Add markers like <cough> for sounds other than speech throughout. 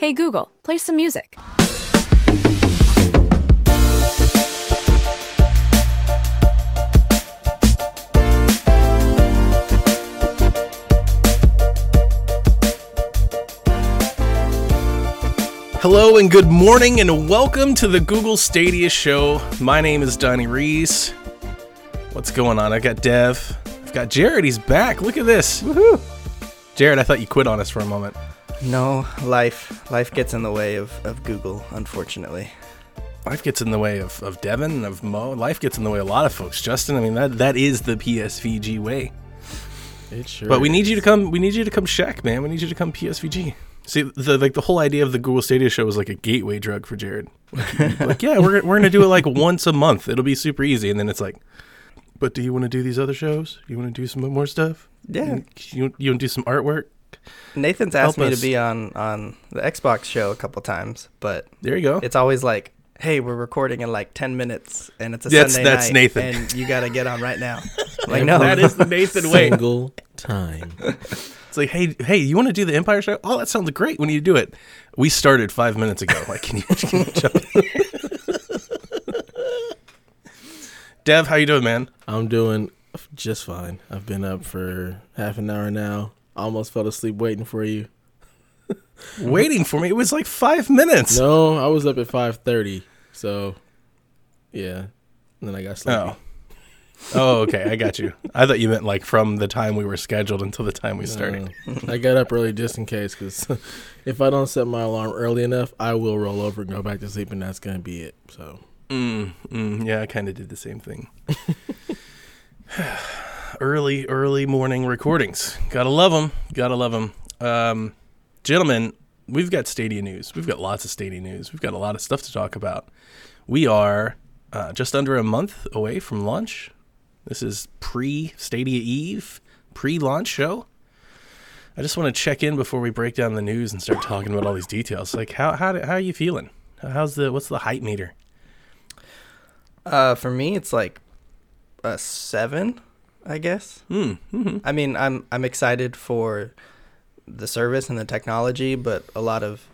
Hey Google, play some music. Hello and good morning and welcome to the Google Stadia show. My name is Donnie Reese. What's going on? I got Dev. I've got Jared. He's back. Look at this. Woohoo! Jared, I thought you quit on us for a moment. No, life life gets in the way of, of Google, unfortunately. Life gets in the way of, of Devin and of Mo. Life gets in the way of a lot of folks. Justin, I mean that that is the PSVG way. It sure. But we need you to come. We need you to come Shaq, man. We need you to come PSVG. See, the like the whole idea of the Google Stadia show was like a gateway drug for Jared. Like, <laughs> like, yeah, we're we're gonna do it like once a month. It'll be super easy, and then it's like, but do you want to do these other shows? You want to do some more stuff? Yeah. You you want to do some artwork? Nathan's asked Help me us. to be on on the Xbox show a couple times, but There you go. it's always like, "Hey, we're recording in like 10 minutes and it's a That's- Sunday that's night Nathan. and you got to get on right now." <laughs> Like, "No." that is the Nathan way. single time. <laughs> It's like, hey, hey, you want to do the Empire show? Oh, that sounds great. We need to do it. We started five minutes ago. Like, can you, <laughs> can you jump? Dev, how you doing, man? I'm doing just fine. I've been up for half an hour now. Almost fell asleep waiting for you. <laughs> Waiting for me. It was like five minutes. No, I was up at 5:30. So, yeah. And then I got sleepy. Oh. Oh, okay. I got you. I thought you meant like from the time we were scheduled until the time we started. I got up early just in case, because <laughs> if I don't set my alarm early enough, I will roll over and go back to sleep, and that's gonna be it. So Mm, mm, yeah, I kind of did the same thing. <laughs> early, early morning recordings. Gotta love them. Gotta love them. Um, gentlemen, we've got Stadia news. We've got lots of Stadia news. We've got a lot of stuff to talk about. We are uh, just under a month away from launch. This is pre Stadia Eve, pre launch show. I just want to check in before we break down the news and start talking about all these details. Like, how how how are you feeling? How's the what's the hype meter? Uh, for me, it's like a 7, I guess. Mm, hmm I mean, I'm I'm excited for the service and the technology, but a lot of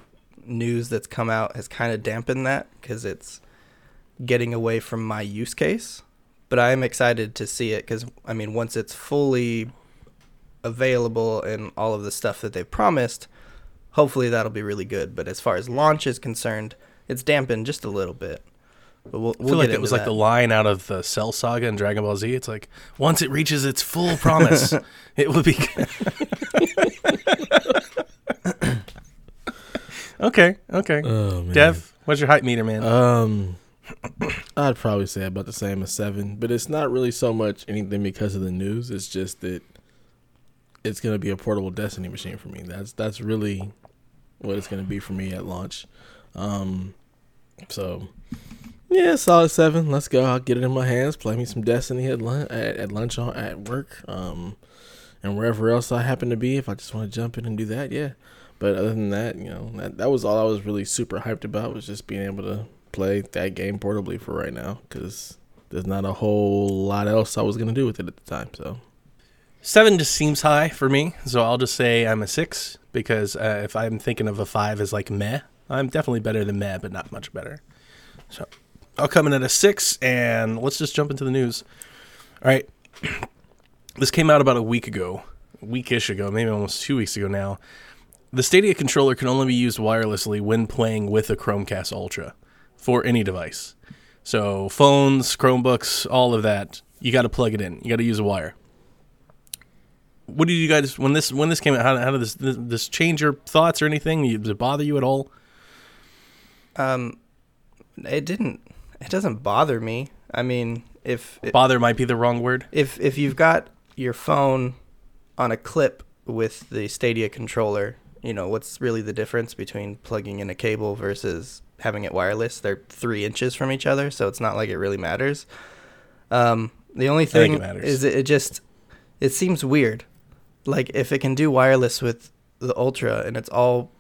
news that's come out has kind of dampened that because it's getting away from my use case. But I am excited to see it because I mean, once it's fully available and all of the stuff that they've promised, hopefully that'll be really good. But as far as launch is concerned, it's dampened just a little bit. But we'll, I we'll feel like it was into like the line out of the Cell Saga and Dragon Ball Z. It's like once it reaches its full promise, <laughs> it will be. <laughs> okay, okay. oh. Dev, what's your hype meter, man? Um, <clears throat> I'd probably say about the same as seven, but it's not really so much anything because of the news. It's just that it's gonna be a portable Destiny machine for me. That's that's really what it's gonna be for me at launch. Um, so yeah, solid seven. Let's go. I'll get it in my hands. Play me some Destiny at lunch at, at lunch on at work. Um, and wherever else I happen to be, if I just want to jump in and do that, yeah. But other than that, you know, that, that was all I was really super hyped about was just being able to play that game portably for right now because there's not a whole lot else I was gonna do with it at the time. So Seven just seems high for me, so I'll just say I'm a six because uh, if I'm thinking of a five as like meh, I'm definitely better than meh, but not much better. So I'll come in at a six, and let's just jump into the news. All right, <clears throat> this came out about a week ago, a weekish ago, maybe almost two weeks ago now. The Stadia controller can only be used wirelessly when playing with a Chromecast Ultra for any device. So phones, Chromebooks, all of that, you got to plug it in. You got to use a wire what did you guys when this when this came out? How, how did this, this this change your thoughts or anything? Does it bother you at all? Um, it didn't. It doesn't bother me. I mean, if Bother might be the wrong word. if if you've got your phone on a clip with the Stadia controller, you know what's really the difference between plugging in a cable versus having it wireless? They're three inches from each other, so it's not like it really matters. Um, the only it thing matters. is it, it just it seems weird. Like if it can do wireless with the Ultra and it's all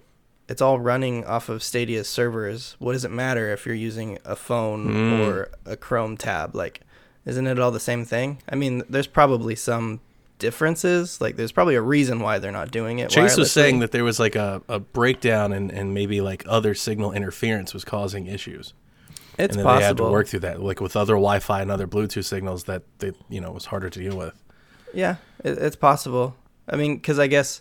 it's all running off of Stadia's servers, what does it matter if you're using a phone Mm. or a Chrome tab? Like isn't it all the same thing? I mean, there's probably some differences. Like there's probably a reason why they're not doing it. Chase was saying that there was like a, a breakdown and, and maybe like other signal interference was causing issues. it's and then possible. they had to work through that, like with other Wi-Fi and other Bluetooth signals that they, you know, was harder to deal with. Yeah, it, it's possible. I mean, because I guess,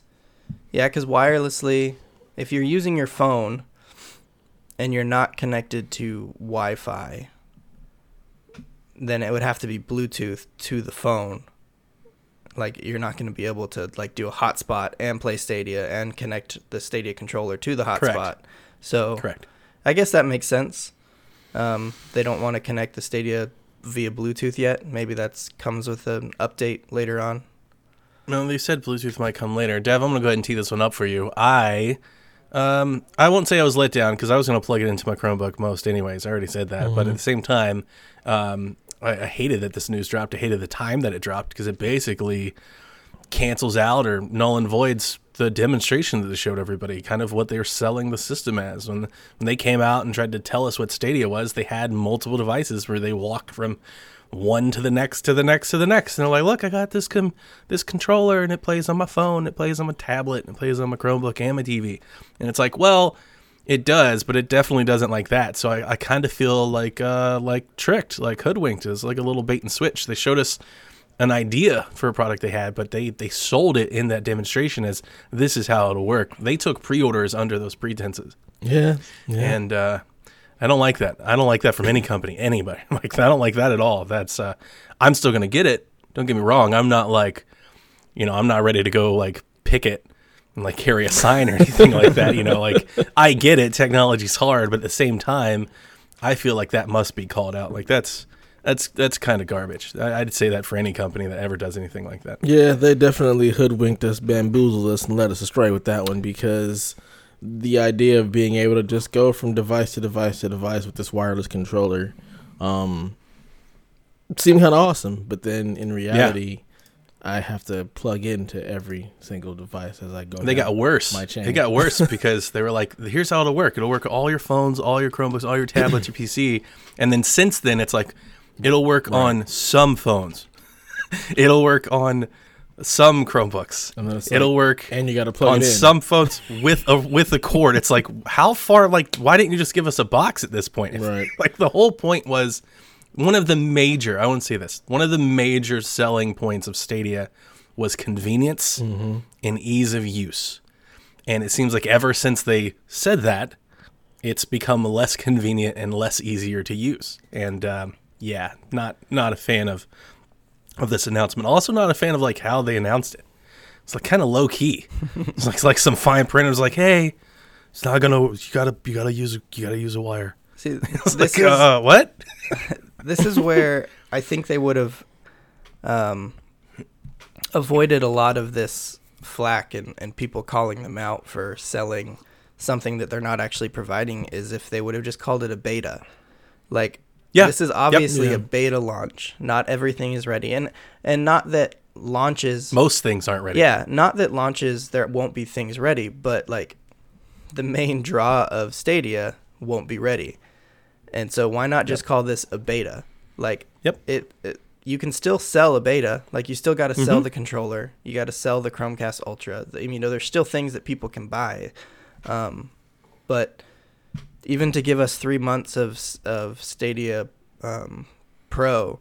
yeah, because wirelessly, if you're using your phone and you're not connected to Wi Fi, then it would have to be Bluetooth to the phone. Like, you're not going to be able to, like, do a hotspot and play Stadia and connect the Stadia controller to the hotspot. So, Correct. I guess that makes sense. Um, they don't want to connect the Stadia via Bluetooth yet. Maybe that's comes with an update later on. No, they said Bluetooth might come later. Dev, I'm gonna go ahead and tee this one up for you. I, um, I won't say I was let down because I was gonna plug it into my Chromebook most anyways. I already said that, but at the same time, um, I, I hated that this news dropped. I hated the time that it dropped because it basically cancels out or null and voids the demonstration that they showed everybody, kind of what they were selling the system as. When when they came out and tried to tell us what Stadia was, they had multiple devices where they walked from one to the next to the next to the next, and they're like, "Look, I got this com- this controller, and it plays on my phone, it plays on my tablet, and it plays on my Chromebook and my TV." And it's like, well. It does, but it definitely doesn't like that. So I, I kind of feel like uh, like tricked, like hoodwinked. It's like a little bait and switch. They showed us an idea for a product they had, but they they sold it in that demonstration as this is how it'll work. They took pre-orders under those pretenses, Yeah. Yeah. and uh, I don't like that. I don't like that from any company, <laughs> anybody. <laughs> Like I don't like that at all. That's uh, I'm still gonna get it. Don't get me wrong. I'm not like, you know, I'm not ready to go like picket and like carry a sign or <laughs> anything like that. You know, like I get it. Technology's hard, but at the same time, I feel like that must be called out. Like that's that's that's kind of garbage. I, I'd say that for any company that ever does anything like that. Yeah, they definitely hoodwinked us, bamboozled us, and led us astray with that one because the idea of being able to just go from device to device to device with this wireless controller um, seemed kind of awesome. But then in reality, I have to plug into every single device as I go. They got worse. My chain. They got worse <laughs> because they were like, "Here's how it'll work. It'll work all your phones, all your Chromebooks, all your tablets, your PC." And then since then, it's like, it'll work on some phones. <laughs> it'll work on some Chromebooks. And then it's it'll work and you got to plug on it in. some phones with a with a cord. It's like, how far? Like, why didn't you just give us a box at this point? <laughs> Right. like the whole point was one of the major. I won't say this. One of the major selling points of Stadia was convenience Mm-hmm. and ease of use. And it seems like ever since they said that, it's become less convenient and less easier to use. And um, yeah, not not a fan of of this announcement. Also, not a fan of like how they announced it. It's like kind of low key. <laughs> It's like like some fine print It was like, "Hey, it's not gonna. You gotta you gotta use a, you gotta use a wire." See, <laughs> It's this like, is uh, what? <laughs> this is where I think they would have um, avoided a lot of this flack and, and people calling them out for selling something that they're not actually providing is if they would have just called it a beta. Like Yeah. this is obviously Yeah. a beta launch. Not everything is ready. And and not that launches Most things aren't ready. yeah, not that launches there won't be things ready, but like the main draw of Stadia won't be ready. And so why not just call this a beta? Like Yep. it, it you can still sell a beta. Like you still got to sell Mhm. the controller. You got to sell the Chromecast Ultra. I mean, you know, there's still things that people can buy. Um, but even to give us 3 months of of Stadia um, Pro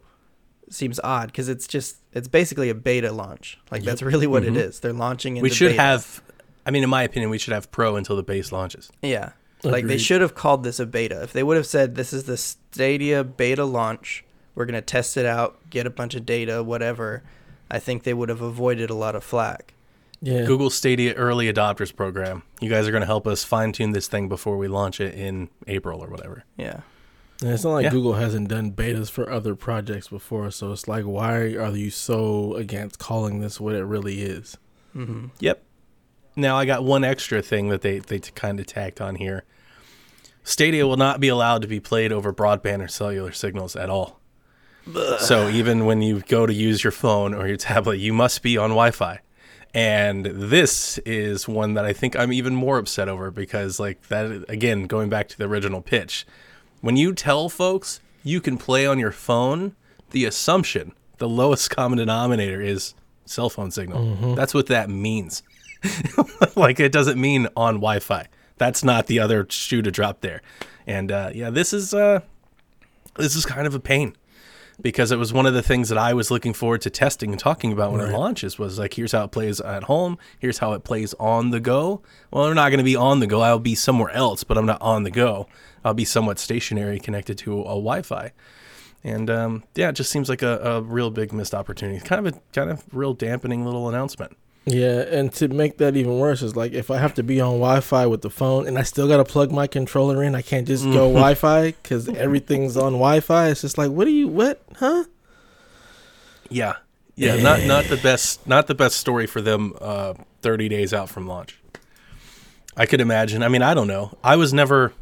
seems odd cuz it's just it's basically a beta launch. Like that's really what Mhm. it is. They're launching into we should beta. have. I mean, in my opinion, we should have Pro until the base launches. Yeah. Like they should have called this a beta. If they would have said this is the Stadia beta launch, we're going to test it out, get a bunch of data, whatever, I think they would have avoided a lot of flack. Yeah. Google Stadia Early Adopters Program. You guys are going to help us fine tune this thing before we launch it in April or whatever. Yeah. And it's not like Yeah. Google hasn't done betas for other projects before, so it's like, why are you so against calling this what it really is? hmm Yep. Now I got one extra thing that they they kind of tacked on here. Stadia will not be allowed to be played over broadband or cellular signals at all. So even when you go to use your phone or your tablet, you must be on Wi-Fi. And this is one that I think I'm even more upset over because like that again, going back to the original pitch, when you tell folks you can play on your phone, the assumption, the lowest common denominator is cell phone signal. That's what that means. <laughs> like it doesn't mean on Wi-Fi. That's not the other shoe to drop there. And uh, yeah, this is uh, this is kind of a pain because it was one of the things that I was looking forward to testing and talking about when it launches was like here's how it plays at home, here's how it plays on the go. Well, they're not going to be on the go. I'll be somewhere else, but I'm not on the go. I'll be somewhat stationary connected to a, Wi-Fi. And um, yeah, it just seems like a, a real big missed opportunity. Kind of a kind of real dampening little announcement. Yeah, and to make that even worse is like if I have to be on Wi-Fi with the phone and I still got to plug my controller in, I can't just go <laughs> Wi-Fi because everything's on Wi-Fi. It's just like, what do you, what, huh? Yeah, yeah, not not the best not the best story for them. Uh, Thirty days out from launch. I could imagine. I mean, I don't know. I was never.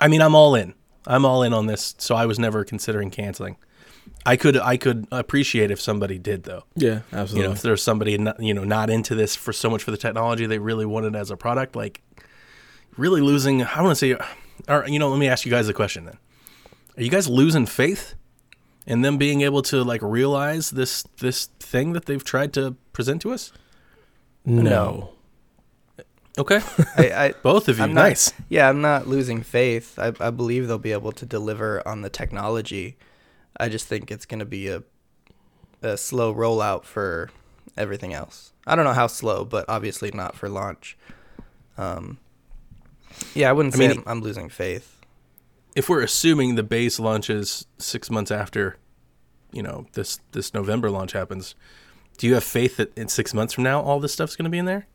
I mean, I'm all in. I'm all in on this, so I was never considering canceling. I could I could appreciate if somebody did though. Yeah, You absolutely. know, if there's somebody not, you know not into this for so much for the technology, they really want it as a product, like really losing. I want to say, or you know, let me ask you guys a question then. Are you guys losing faith in them being able to like realize this this thing that they've tried to present to us? no. Okay, I, I <laughs> both of you, I'm not- nice. Yeah, I'm not losing faith. I, I believe they'll be able to deliver on the technology. I just think it's going to be a a slow rollout for everything else. I don't know how slow, but obviously not for launch. Um, yeah, I wouldn't I say mean, I'm, I'm losing faith. If we're assuming the base launches six months after, you know, this this November launch happens, do you have faith that in six months from now all this stuff's going to be in there?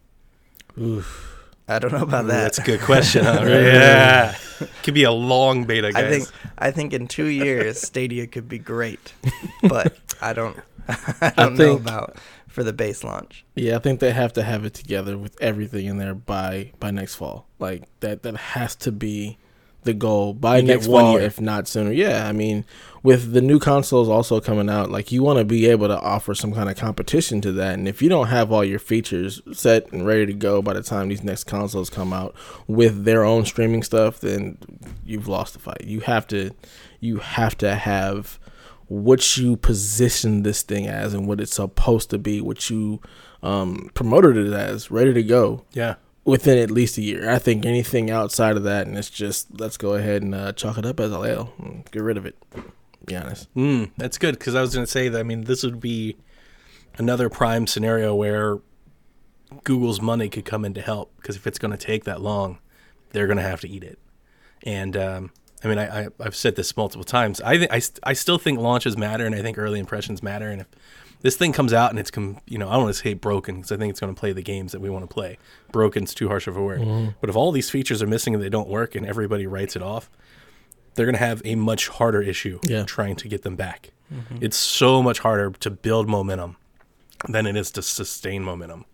I don't know about Ooh, that. That's a good question. Huh? <laughs> yeah, could be a long beta, guys. I think I think in two years <laughs> Stadia could be great, <laughs> but I don't I don't know think- about for the base launch. Yeah, I think they have to have it together with everything in there by by next fall. Like that that has to be the goal by You next fall, year. if not sooner. Yeah, I mean, with the new consoles also coming out, like you want to be able to offer some kind of competition to that. And if you don't have all your features set and ready to go by the time these next consoles come out with their own streaming stuff, then you've lost the fight. You have to you have to have what you position this thing as and what it's supposed to be, what you um, promoted it as, ready to go yeah. Within at least a year. I think anything outside of that, and it's just let's go ahead and uh, chalk it up as a ale, get rid of it. Be honest. Mm, that's good because I was going to say that. I mean, this would be another prime scenario where Google's money could come in to help because if it's going to take that long, they're going to have to eat it. And um, I mean, I, I, I've said this multiple times. I, th- I, I still think launches matter, and I think early impressions matter. And if this thing comes out and it's, com- you know, I don't want to say broken because I think it's going to play the games that we want to play. Broken's too harsh of a word. But if all these features are missing and they don't work, and everybody writes it off, they're going to have a much harder issue Yeah. trying to get them back. It's so much harder to build momentum than it is to sustain momentum,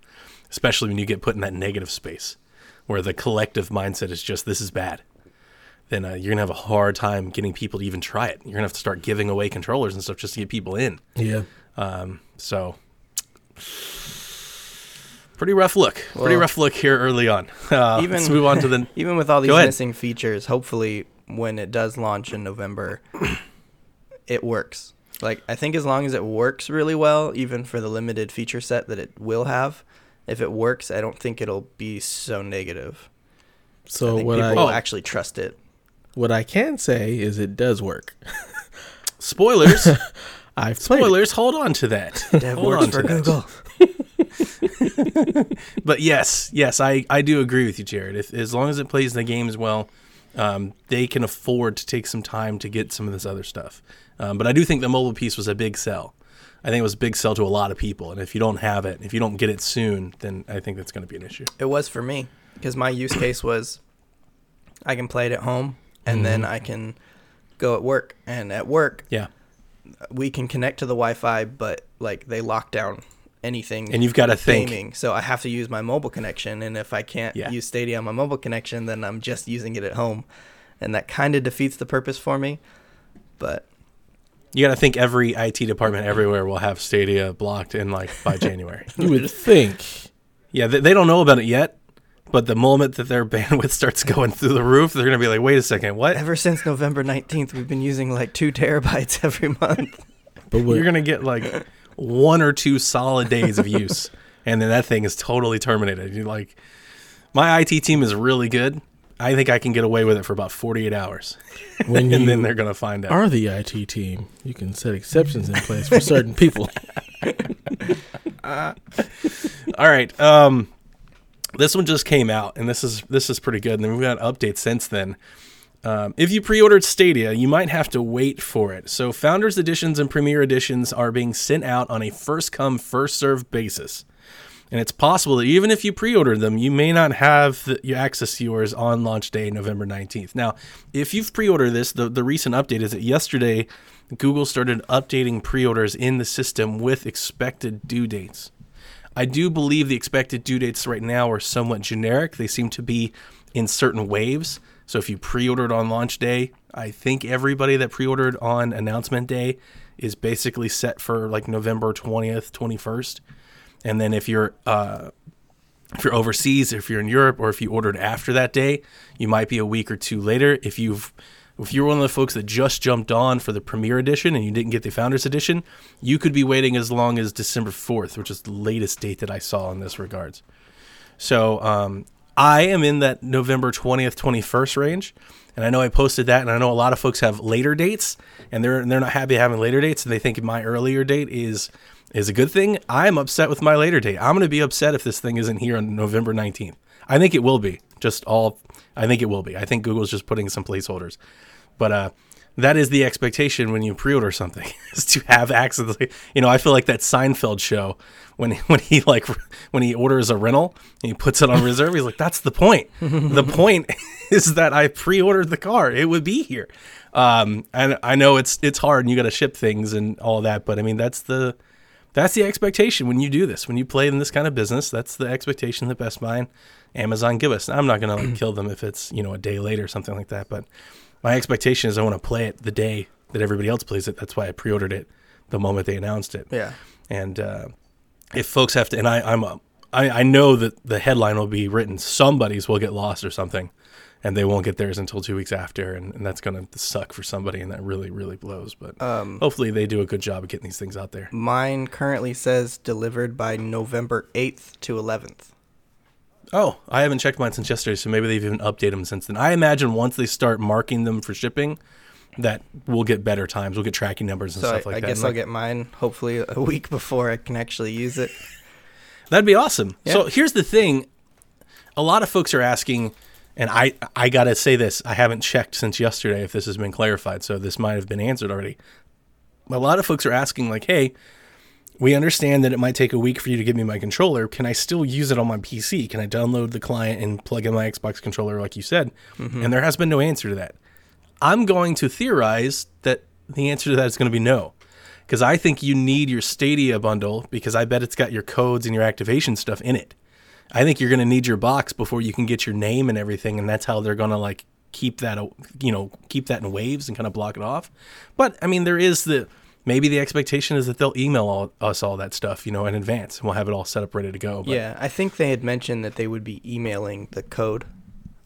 especially when you get put in that negative space where the collective mindset is just this is bad. Then uh, you're gonna have a hard time getting people to even try it. You're gonna have to start giving away controllers and stuff just to get people in. Yeah. Um, so, pretty rough look. pretty rough look here early on. <laughs> Uh, Even- let's move on to the. <laughs> Even with all these missing features, hopefully when it does launch in November, <coughs> it works. Like I think as long as it works really well, even for the limited feature set that it will have, if it works, I don't think it'll be so negative. I So think what people I will Oh. actually trust it. what I can say is it does work. <laughs> Spoilers. I've played it. Spoilers. Hold on to that. <laughs> Dev Hold works on for to that. Google. <laughs> But yes, yes, I, I do agree with you, Jared. If as long as it plays the games well, um, they can afford to take some time to get some of this other stuff. Um, but I do think the mobile piece was a big sell. I think it was a big sell to a lot of people. And if you don't have it, if you don't get it soon, then I think that's going to be an issue. It was for me because my use case was I can play it at home and then Mm-hmm. I can go at work. And at work, Yeah, we can connect to the Wi-Fi, but like they lock down anything. and you've got to think. gaming, so I have to use my mobile connection. And if I can't Yeah. use Stadia on my mobile connection, then I'm just using it at home, and that kind of defeats the purpose for me. But You got to think every IT department mm-hmm. everywhere will have Stadia blocked in like by <laughs> January. You would think. Yeah, they, they don't know about it yet. But the moment that their <laughs> bandwidth starts going through the roof, they're going to be like, "Wait a second, what? ever since November 19th, we've been using like two terabytes <laughs> every month. But what, You're gonna get like, one or two solid days of use, <laughs> and then that thing is totally terminated. You're like, my IT team is really good. I think I can get away with it for about 48 hours, When and you then they're gonna find out. are the IT team, you can set exceptions in place for certain people. All right. Um, this one just came out, and this is this is pretty good. And then we've got updates since then. Um, if you pre-ordered Stadia, you might have to wait for it. So Founders Editions and Premiere Editions are being sent out on a first-come, first-served basis. And it's possible that even if you pre-ordered them, you may not have the, your access to yours on launch day, November 19th. Now, if you've pre-ordered this, the, the recent update is that yesterday Google started updating pre-orders in the system with expected due dates. I do believe the expected due dates right now are somewhat generic. They seem to be in certain waves. So if you pre-ordered on launch day, I think everybody that pre-ordered on announcement day is basically set for like November 20th, 21st. And then if you're uh, if you're overseas, if you're in Europe, or if you ordered after that day, you might be a week or two later. If you've if you're one of the folks that just jumped on for the premiere Edition and you didn't get the Founders Edition, you could be waiting as long as December 4th, which is the latest date that I saw in this regards. So um, I am in that November 20th, 21st range. And I know I posted that, and I know a lot of folks have later dates, and they're they're not happy having later dates, and they think my earlier date is is a good thing. I'm upset with my later date. I'm going to be upset if this thing isn't here on November 19th. I think it will be. Just all, I think it will be. I think Google's just putting some placeholders, but uh, that is the expectation when you pre-order something <laughs> is to have access. You know, I feel like that Seinfeld show when <laughs> when he like when he orders a rental and he puts it on reserve. He's like, that's the point. the <laughs> point is that I pre-ordered the car. It would be here. Um, and I know it's it's hard and you got to ship things and all that, but I mean that's the that's the expectation when you do this. When you play in this kind of business, that's the expectation that Best Buy and Amazon give us. Now, I'm not going to like kill them if it's you know a day later or something like that, but my expectation is I want to play it the day that everybody else plays it. That's why I pre-ordered it the moment they announced it. Yeah. And uh, if folks have to, and I, I'm a, I, I know that the headline will be written, somebody's will get lost or something, and they won't get theirs until two weeks after, and, and that's going to suck for somebody, and that really, really blows. But Um, hopefully they do a good job of getting these things out there. Mine currently says delivered by November 8th to 11th. Oh, I haven't checked mine since yesterday, so maybe they've even updated them since then. I imagine once they start marking them for shipping, that we'll get better times. We'll get tracking numbers and So stuff I, like I that. I guess And, I'll like, get mine hopefully a <laughs> week before I can actually use it. <laughs> That'd be awesome. Yeah. So here's the thing: a lot of folks are asking, and I I gotta say this: I haven't checked since yesterday if this has been clarified, so this might have been answered already. A lot of folks are asking, like, "Hey, we understand that it might take a week for you to give me my controller. Can I still use it on my PC? Can I download the client and plug in my Xbox controller like you said?" Mm-hmm. And there has been no answer to that. I'm going to theorize that the answer to that is going to be no. Because I think you need your Stadia bundle because I bet it's got your codes and your activation stuff in it. I think you're going to need your box before you can get your name and everything, and that's how they're going to like keep that, you know, keep that in waves and kind of block it off. But I mean, there is the maybe the expectation is that they'll email all, us all that stuff, you know, in advance, and we'll have it all set up ready to go. But yeah, I think they had mentioned that they would be emailing the code.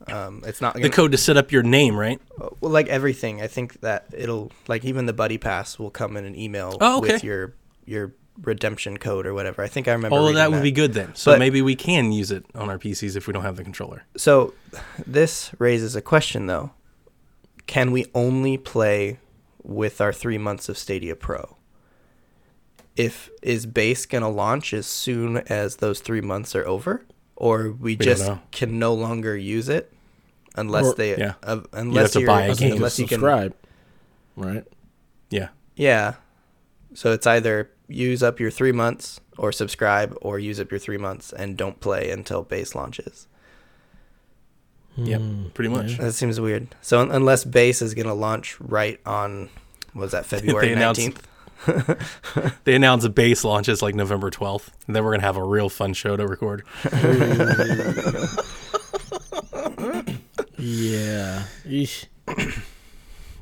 Um, it's not the gonna, code to set up your name, right? well, like everything. I think that it'll like even the buddy pass will come in an email Oh, okay. with your your redemption code or whatever. I think I remember. Oh, reading that would be good then. So But- maybe we can use it on our PCs if we don't have the controller. So this raises a question though. Can we only play with our 3 months of Stadia Pro? If is base going to launch as soon as those 3 months are over or we don't just can no longer use it unless Or- they yeah. uh, unless to you're buy a game. unless you can subscribe, right? Yeah. Yeah. So it's either use up your 3 months or subscribe or use up your 3 months and don't play until base launches. Yep. Hmm, pretty much. That seems weird. So un- unless base is going to launch right on was that <laughs> February <laughs> They announced- 19th? They announced a base launches like November 12th, and then we're gonna have a real fun show to record. <laughs> Yeah. Eesh.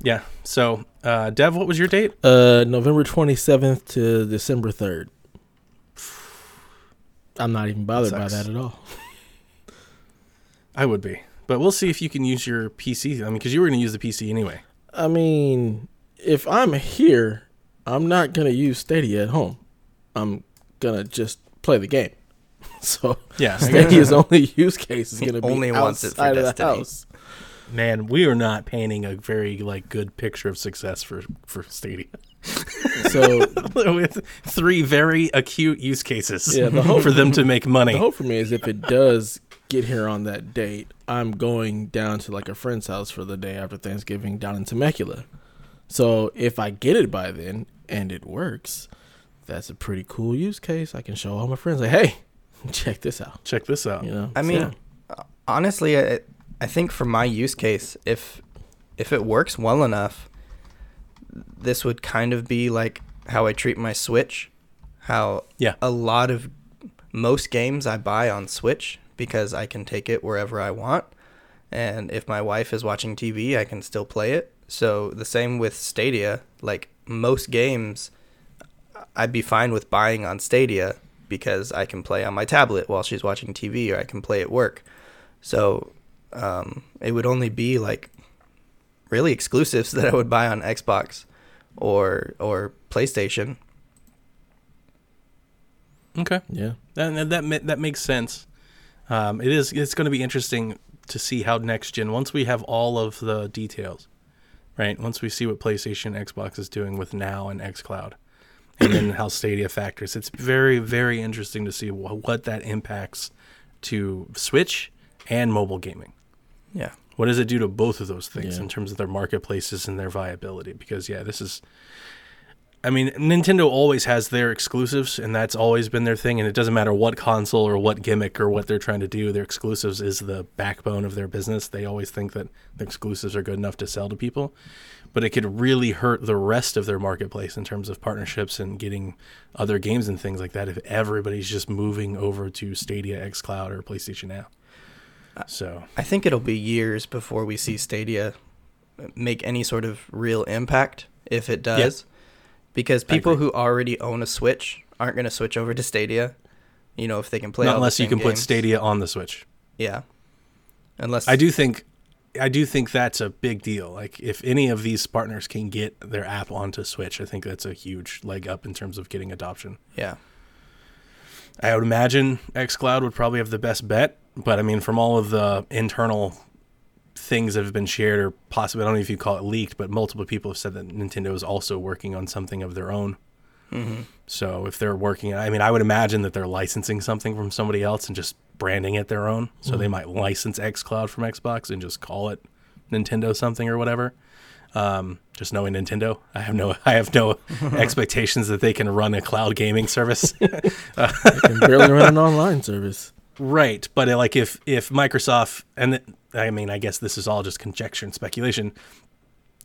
Yeah. So, uh, Dev, what was your date? Uh, November 27th to December 3rd. I'm not even bothered by that at all. I would be, but we'll see if you can use your PC. I mean, because you were gonna use the PC anyway. I mean, if I'm here, I'm not going to use Stadia at home. I'm gonna just play the game. <laughs> So Yeah, Stadia's only <laughs> use case is gonna be only wants it outside of the house. Man, we are not painting a very like good picture of success for for Stadia. So <laughs> With three very acute use cases Yeah, the hope- for them to make money. the hope for me is if it does get here on that date, I'm going down to like a friend's house for the day after Thanksgiving down in Temecula. So if I get it by then and it works, that's a pretty cool use case. I can show all my friends like, hey, <laughs> check this out. Check this out. You know, I So, mean, yeah. uh, honestly, I, I think for my use case, if if it works well enough, this would kind of be like how I treat my Switch. How Yeah. a lot of most games I buy on Switch because I can take it wherever I want, and if my wife is watching TV, I can still play it. So the same with Stadia. Like most games, I'd be fine with buying on Stadia because I can play on my tablet while she's watching TV or I can play at work. So um, it would only be like really exclusives <laughs> that I would buy on Xbox or or PlayStation. Okay. yeah. That that that, ma- that makes sense. Um, it is. It's going to be interesting to see how next gen. Once we have all of the details, right? Once we see what PlayStation, Xbox is doing with Now and XCloud, and then how Stadia factors, it's very very interesting to see wh- what that impacts to Switch and mobile gaming. Yeah. What does it do to both of those things Yeah. in terms of their marketplaces and their viability? Because yeah, this is. I mean, Nintendo always has their exclusives, and that's always been their thing. And it doesn't matter what console or what gimmick or what they're trying to do, their exclusives is the backbone of their business. They always think that the exclusives are good enough to sell to people, but it could really hurt the rest of their marketplace in terms of partnerships and getting other games and things like that if everybody's just moving over to Stadia, XCloud, or PlayStation Now. So I think it'll be years before we see Stadia make any sort of real impact if it does. Because people who already own a Switch aren't going to switch over to Stadia. You know, if they can play not unless you can put. Stadia on the Switch. Yeah. Unless I do think I do think that's a big deal. Like if any of these partners can get their app onto Switch, I think that's a huge leg up in terms of getting adoption. Yeah. I would imagine xCloud would probably have the best bet, but I mean from all of the internal things that have been shared or possibly I don't know if you call it leaked, but multiple people have said that Nintendo is also working on something of their own. Mm-hmm. So if they're working, I mean, I would imagine that they're licensing something from somebody else and just branding it their own. So they might license xCloud from Xbox and just call it Nintendo something or whatever. Um, just knowing Nintendo, I have no, <laughs> I have no <laughs> expectations that they can run a cloud gaming service. <laughs> They can barely run an online service. Right, but uh, like if if Microsoft and I mean I guess this is all just conjecture and speculation.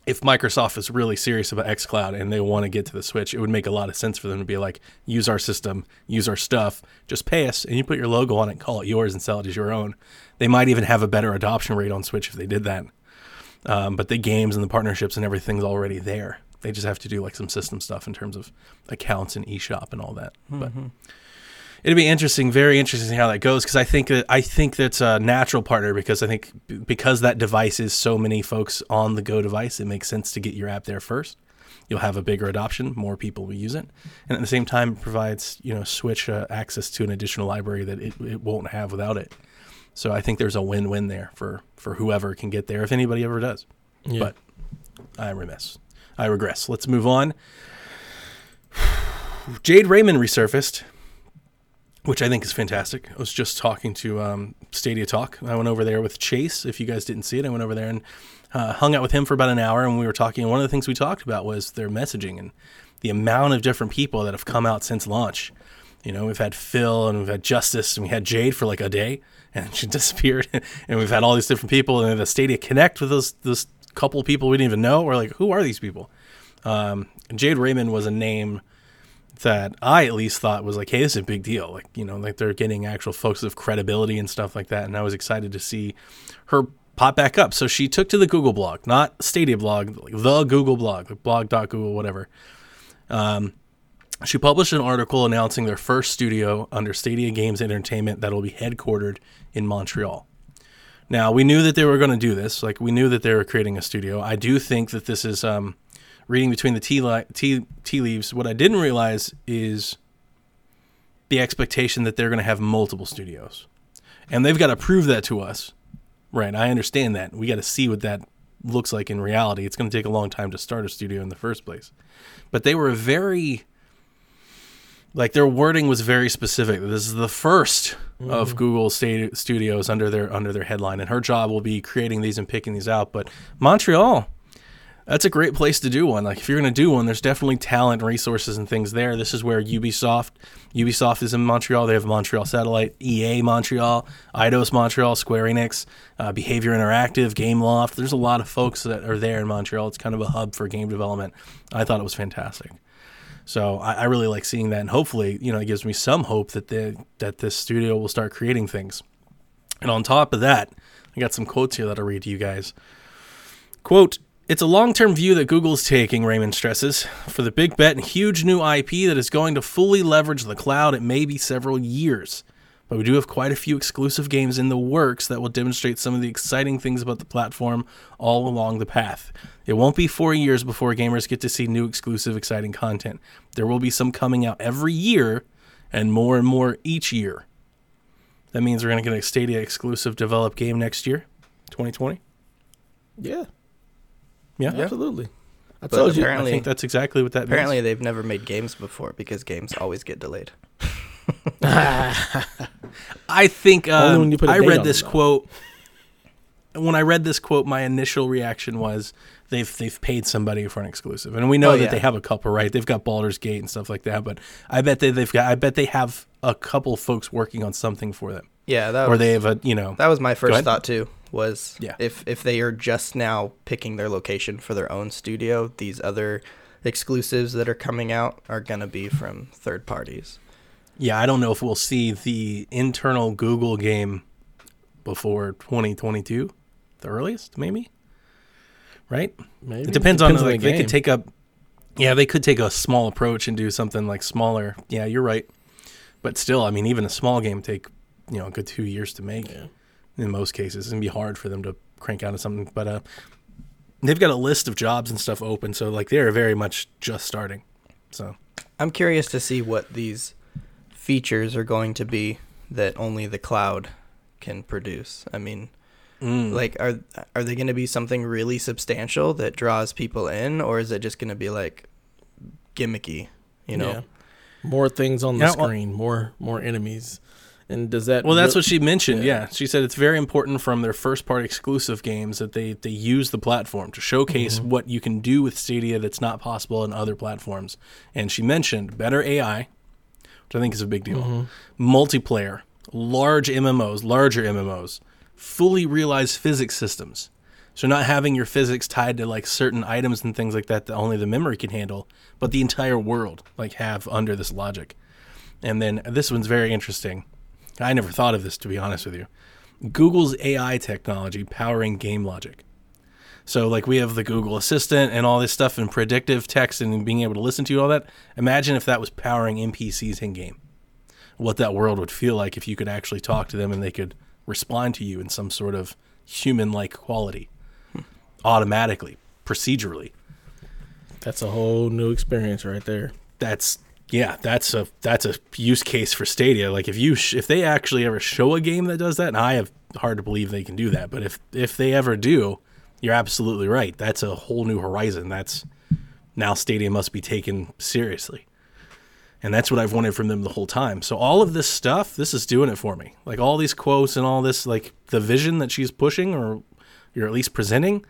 If Microsoft is really serious about xCloud and they want to get to the Switch, it would make a lot of sense for them to be like, use our system, use our stuff, just pay us, and you put your logo on it, call it yours, and sell it as your own. They might even have a better adoption rate on Switch if they did that. Um, but the games and the partnerships and everything's already there. They just have to do like some system stuff in terms of accounts and eShop and all that. But it'd be interesting, very interesting to see how that goes because I think that I think that's a natural partner because I think b- because that device is so many folks on the Go device, it makes sense to get your app there first. You'll have a bigger adoption, more people will use it, and at the same time, it provides you know Switch uh, access to an additional library that it, it won't have without it. So I think there's a win-win there for for whoever can get there if anybody ever does. Yeah. But I'm remiss. I regress. Let's move on. <sighs> Jade Raymond resurfaced, which I think is fantastic. I was just talking to um, Stadia Talk. I went over there with Chase. If you guys didn't see it, I went over there and uh, hung out with him for about an hour, and we were talking. And one of the things we talked about was their messaging and the amount of different people that have come out since launch. You know, we've had Phil and we've had Justice and we had Jade for like a day, and <laughs> she disappeared. <laughs> and we've had all these different people, and the Stadia Connect with those those couple of people we didn't even know. We're like, who are these people? Um, Jade Raymond was a name that I at least thought was like, hey, this is a big deal. Like, you know, like they're getting actual folks of credibility and stuff like that. And I was excited to see her pop back up. So she took to the Google blog, not Stadia blog, like the Google blog, like blog.google, whatever. Um, she published an article announcing their first studio under Stadia Games Entertainment that will be headquartered in Montreal. Now, we knew that they were going to do this. Like, we knew that they were creating a studio. I do think that this is um, reading between the tea, li- tea, tea leaves. What I didn't realize is the expectation that they're going to have multiple studios. And they've got to prove that to us. Right. I understand that. We got to see what that looks like in reality. It's going to take a long time to start a studio in the first place. But they were very like their wording was very specific. This is the 1st of mm-hmm. Google sta- studios under their under their headline and her job will be creating these and picking these out. But Montreal that's a great place to do one. Like if you're going to do one, there's definitely talent, resources, and things there. This is where Ubisoft, Ubisoft is in Montreal. They have Montreal Satellite, EA Montreal, Eidos Montreal, Square Enix, uh, Behavior Interactive, Gameloft. There's a lot of folks that are there in Montreal. It's kind of a hub for game development. I thought it was fantastic. So I, I really like seeing that, and hopefully, you know, it gives me some hope that the that this studio will start creating things. And on top of that, I got some quotes here that I'll read to you guys. Quote, it's a long term view that Google is taking, Raymond stresses. For the big bet and huge new IP that is going to fully leverage the cloud, it may be several years. But we do have quite a few exclusive games in the works that will demonstrate some of the exciting things about the platform all along the path. It won't be four years before gamers get to see new exclusive, exciting content. There will be some coming out every year and more and more each year. That means we're going to get a Stadia exclusive developed game next year, 2020. Yeah, Yeah. absolutely. I But told you. I think that's exactly what that Apparently, means. they've never made games before because games always get delayed. <laughs> I think Only um, when you put a I date read on this it, though. quote. When I read this quote, my initial reaction was they've they've paid somebody for an exclusive, and we know Oh, that yeah. they have a couple, right? They've got Baldur's Gate and stuff like that, but I bet they, they've got I bet they have a couple folks working on something for them, Yeah, that or was, they have a you know that was my first thought too. Was Yeah. if if they are just now picking their location for their own studio, these other exclusives that are coming out are gonna be from third parties. yeah. I don't know if we'll see the internal Google game before 2022, the earliest, maybe. Right? Maybe It depends, on, the like they game. could take up. Yeah, they could take a small approach and do something like smaller. Yeah, you're right. But still, I mean, even a small game take you know a good two years to make. Yeah. In most cases, it's gonna be hard for them to crank out of something. But uh, they've got a list of jobs and stuff open, so like they're very much just starting. So I'm curious to see what these features are going to be that only the cloud can produce. I mean, mm. like are are they going to be something really substantial that draws people in or is it just going to be like gimmicky, you know? Yeah. more things on the Yeah, well- screen, more more enemies, and does that? Well, that's re- what she mentioned. Yeah. Yeah. she said it's very important from their first party exclusive games that they they use the platform to showcase Mm-hmm. what you can do with Stadia that's not possible in other platforms. And she mentioned better AI, which I think is a big deal. Mm-hmm. Multiplayer, large MMOs, larger MMOs, fully realized physics systems. So not having your physics tied to like certain items and things like that that only the memory can handle, but the entire world like have under this logic. And then this one's very interesting. I never thought of this to be honest with you. Google's AI technology powering game logic. So like we have the Google Assistant and all this stuff and predictive text and being able to listen to you all that. Imagine if that was powering NPCs in game. What that world would feel like if you could actually talk to them and they could respond to you in some sort of human-like quality automatically, procedurally. That's a whole new experience right there. that's yeah, that's a that's a use case for Stadia. Like if you sh- if they actually ever show a game that does that, and I have hard to believe they can do that, but if if they ever do, you're absolutely right. That's a whole new horizon. That's now Stadia must be taken seriously. And that's what I've wanted from them the whole time. So all of this stuff, this is doing it for me. Like all these quotes and all this, like the vision that she's pushing, or you're at least presenting,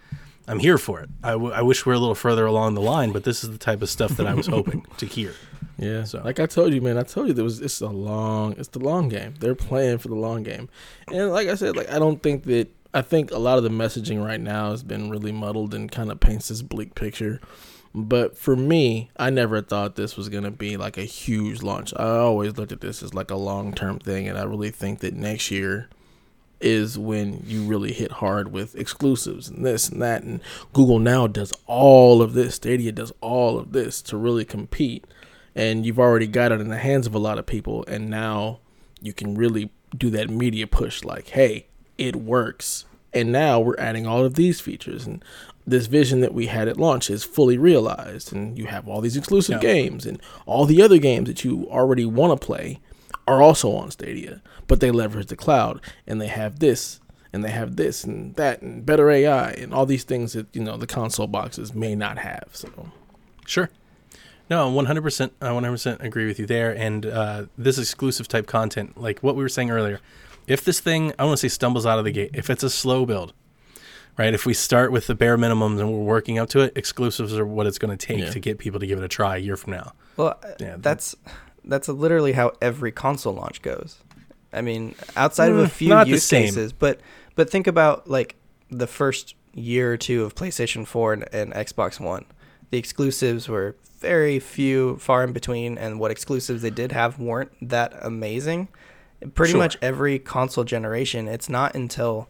I'm here for it. I, w- I wish we are a little further along the line, but this is the type of stuff that I was hoping to hear. <laughs> Yeah. So- like I told you, man, I told you there was it's a long it's the long game. They're playing for the long game. And like I said, like I don't think that I think a lot of the messaging right now has been really muddled and kind of paints this bleak picture. But for me, I never thought this was gonna be like a huge launch. I always looked at this as like a long term thing and I really think that next year is when you really hit hard with exclusives and this and that. And Google now does all of this. Stadia does all of this to really compete. And you've already got it in the hands of a lot of people. And now you can really do that media push like hey it works. And now we're adding all of these features. And this vision that we had at launch is fully realized. And you have all these exclusive games and all the other games that you already want to play are also on Stadia, but they leverage the cloud and they have this and they have this and that and better AI and all these things that you know the console boxes may not have. So Sure. No, one hundred percent. I one hundred percent agree with you there. And uh, this exclusive type content, like what we were saying earlier, if this thing, I want to say, stumbles out of the gate, if it's a slow build, right? If we start with the bare minimums and we're working up to it, exclusives are what it's going to take Yeah. to get people to give it a try a year from now. Well, Yeah, that's that's literally how every console launch goes. I mean, outside of a Mm, few not use cases, but but think about like the first year or two of PlayStation 4 and, and Xbox One. The exclusives were very few, far in between, and what exclusives they did have weren't that amazing. Pretty Sure. much every console generation, it's not until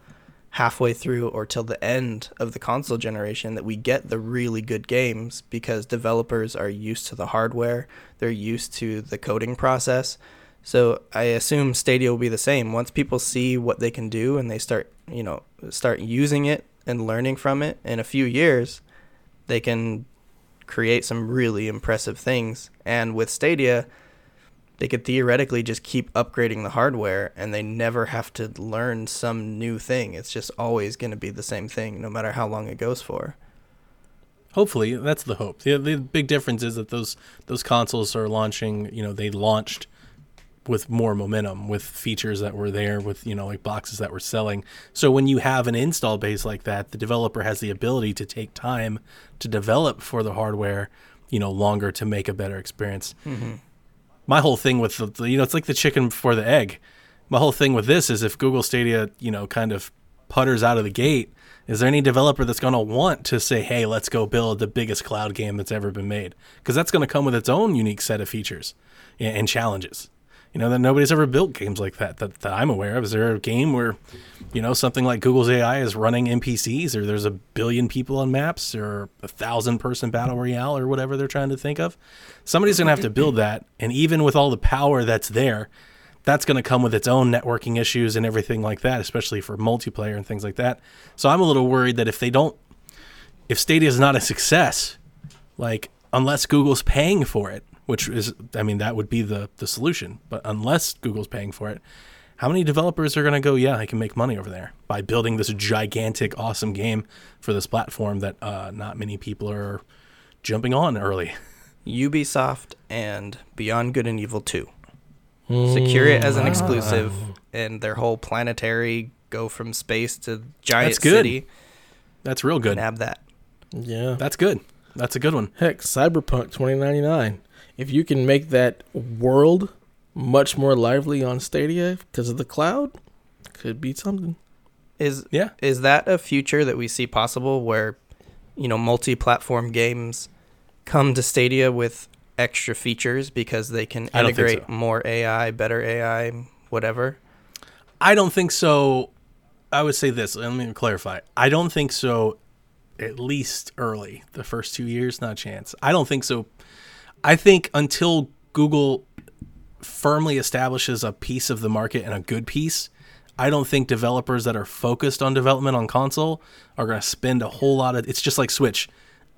halfway through or till the end of the console generation that we get the really good games because developers are used to the hardware, they're used to the coding process. So I assume Stadia will be the same. Once people see what they can do and they start, you know, start using it and learning from it in a few years, they can create some really impressive things. And with Stadia, they could theoretically just keep upgrading the hardware and they never have to learn some new thing. It's just always going to be the same thing no matter how long it goes for. Hopefully, that's the hope. The, the big difference is that those those consoles are launching. You know, they launched with more momentum, with features that were there, with you know like boxes that were selling. So when you have an install base like that, the developer has the ability to take time to develop for the hardware. You know, longer to make a better experience. Mm-hmm. My whole thing with the, you know it's like the chicken before the egg. My whole thing with this is if Google Stadia you know kind of putters out of the gate, is there any developer that's going to want to say, hey, let's go build the biggest cloud game that's ever been made? Because that's going to come with its own unique set of features and challenges. You know, that nobody's ever built games like that, that that I'm aware of. Is there a game where, you know, something like Google's AI is running NPCs or there's a billion people on maps or a thousand person battle royale or whatever they're trying to think of? Somebody's going to have to build that. And even with all the power that's there, that's going to come with its own networking issues and everything like that, especially for multiplayer and things like that. So I'm a little worried that if they don't, if Stadia is not a success, like unless Google's paying for it, which is, I mean, that would be the the solution. But unless Google's paying for it, how many developers are going to go? Yeah, I can make money over there by building this gigantic, awesome game for this platform that uh, not many people are jumping on early. Ubisoft and Beyond Good and Evil 2. Secure it as an exclusive and their whole planetary go from space to giant That's good. city That's real good. and have that. yeah, That's good. That's a good one. heck, Cyberpunk 2099. If you can make that world much more lively on Stadia because of the cloud, could be something. Is Yeah. is that a future that we see possible where you know multi-platform games come to Stadia with extra features because they can I don't think integrate so. more AI, better AI, whatever? I don't think so. I would say this. Let me clarify. I don't think so. At least early, the first two years, not a chance. I don't think so. I think until Google firmly establishes a piece of the market and a good piece, I don't think developers that are focused on development on console are going to spend a whole lot of. It's just like Switch.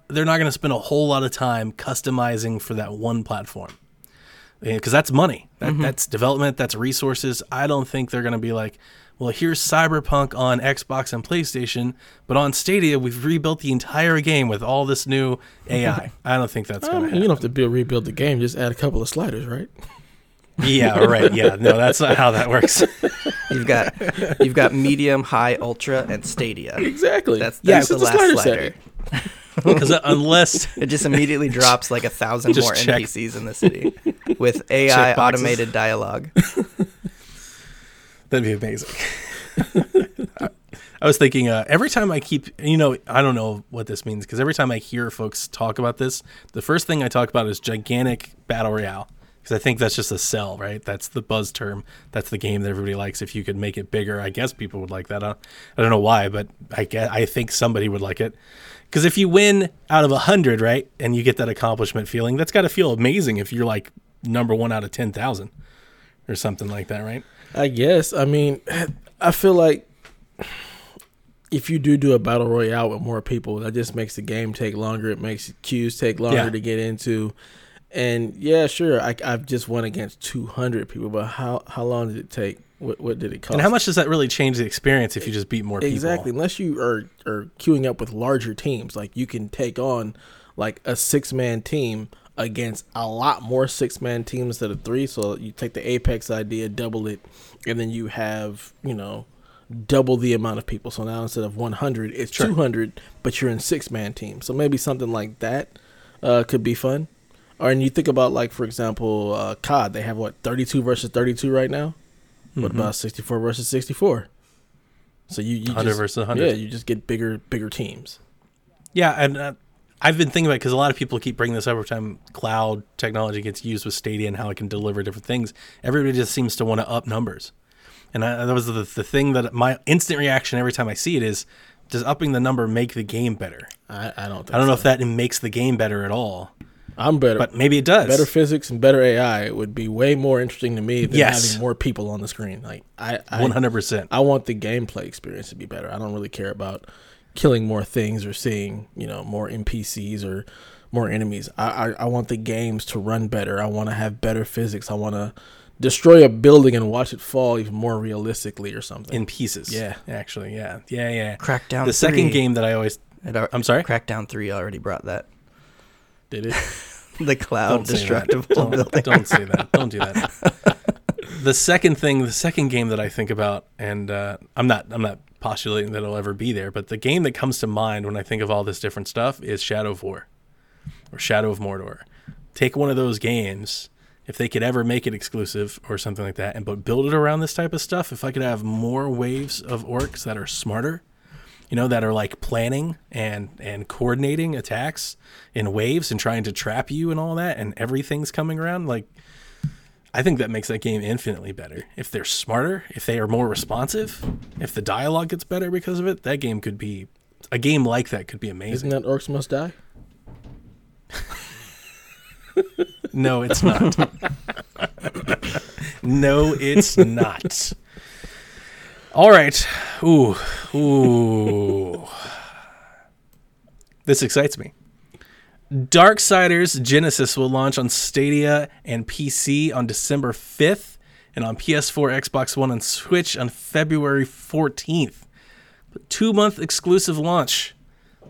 They're not going to spend a whole lot of time customizing for that one platform because that's money. That, mm-hmm. That's development. That's resources. I don't think they're going to be like, well, here's Cyberpunk on Xbox and PlayStation, but on Stadia we've rebuilt the entire game with all this new AI. <laughs> I don't think that's going to you happen. You don't have to build rebuild the game. Just add a couple of sliders, right? yeah, right. Yeah, no, that's not how that works. <laughs> You've got you've got medium, high, ultra, and Stadia. Exactly. That's that's it's the just last slider slider. Because <laughs> uh, unless It just immediately drops like a thousand more check. NPCs in the city with AI automated dialogue. That'd be amazing. I- was thinking uh, every time I keep, you know, I don't know what this means because every time I hear folks talk about this, the first thing I talk about is gigantic battle royale because I think that's just a sell, right? That's the buzz term. That's the game that everybody likes. If you could make it bigger, I guess people would like that. I don't know why, but I get, I think somebody would like it because if you win out of a hundred, right, and you get that accomplishment feeling, that's got to feel amazing if you're like number one out of ten thousand or something like that, right? I guess. I mean, I feel like if you do do a battle royale with more people, that just makes the game take longer. It makes queues take longer Yeah. to get into. And yeah, sure, I, I've just won against 200 people, but how how long did it take? What what did it cost? And how much does that really change the experience if you just beat more people? Exactly. Unless you are are queuing up with larger teams, like you can take on like a six man team against a lot more six man teams instead of three. So you take the Apex idea, double it, and then you have you know double the amount of people. So now instead of 100, it's Sure. 200, but you're in six man teams. So maybe something like that uh, could be fun. Or and you think about like for example, uh, COD. They have what 32 versus 32 right now. What Mhm. about 64 versus 64? So you, you 100 just, versus 100. Yeah, you just get bigger bigger teams. Yeah, and uh, I've been thinking about it because a lot of people keep bringing this up every time cloud technology gets used with Stadia and how it can deliver different things. Everybody just seems to want to up numbers, and I, that was the, the thing that my instant reaction every time I see it is, does upping the number make the game better? I, I don't. Think I don't know so. if that makes the game better at all, I'm better. but maybe it does. better physics and better AI would be way more interesting to me than Yes. having more people on the screen. Like I, I One hundred percent. I want the gameplay experience to be better. I don't really care about killing more things or seeing, you know, more NPCs or more enemies. I, I, I want the games to run better. I want to have better physics. I want to destroy a building and watch it fall even more realistically or something. in pieces. Yeah. actually, yeah, yeah, yeah. Crackdown. the second game that I always, it I'm sorry, Crackdown Three already brought that. Did it? <laughs> The cloud Don't destructible Don't, building. don't say that. Don't do that. <laughs> the second thing, the second game that I think about, and uh, I'm not, I'm not postulating that it'll ever be there, but the game that comes to mind when I think of all this different stuff is Shadow of War, or Shadow of Mordor. Take one of those games, if they could ever make it exclusive or something like that, and but build it around this type of stuff. If I could have more waves of orcs that are smarter, you know, that are like planning and and coordinating attacks in waves and trying to trap you and all that, and everything's coming around. Like, I think that makes that game infinitely better. If they're smarter, if they are more responsive, if the dialogue gets better because of it, that game could be a game like that could be amazing. Isn't that Orcs Must Die? <laughs> No, it's not. <laughs> no, it's not. All right. Ooh, ooh. This excites me. Darksiders Genesis will launch on Stadia and PC on December 5th and on PS4, Xbox One, and Switch on February 14th. Two month exclusive launch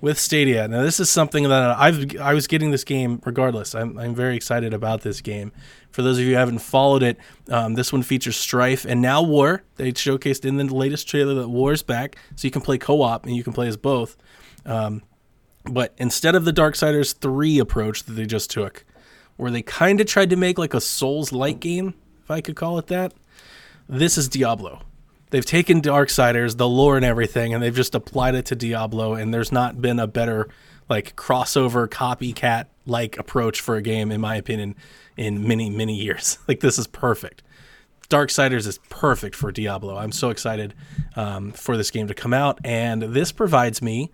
with Stadia. Now, this is something that I've I was getting this game regardless. I'm I'm very excited about this game. For those of you who haven't followed it, um, this one features Strife and now War. They showcased in the latest trailer that War's back, so you can play co-op and you can play as both. Um, but instead of the Darksiders 3 approach that they just took, where they kind of tried to make like a Souls like game, if I could call it that, this is Diablo. They've taken Darksiders, the lore and everything, and they've just applied it to Diablo, and there's not been a better like crossover copycat like approach for a game, in my opinion, in many, many years. <laughs> Like this is perfect. Darksiders is perfect for Diablo. I'm so excited um, for this game to come out, and this provides me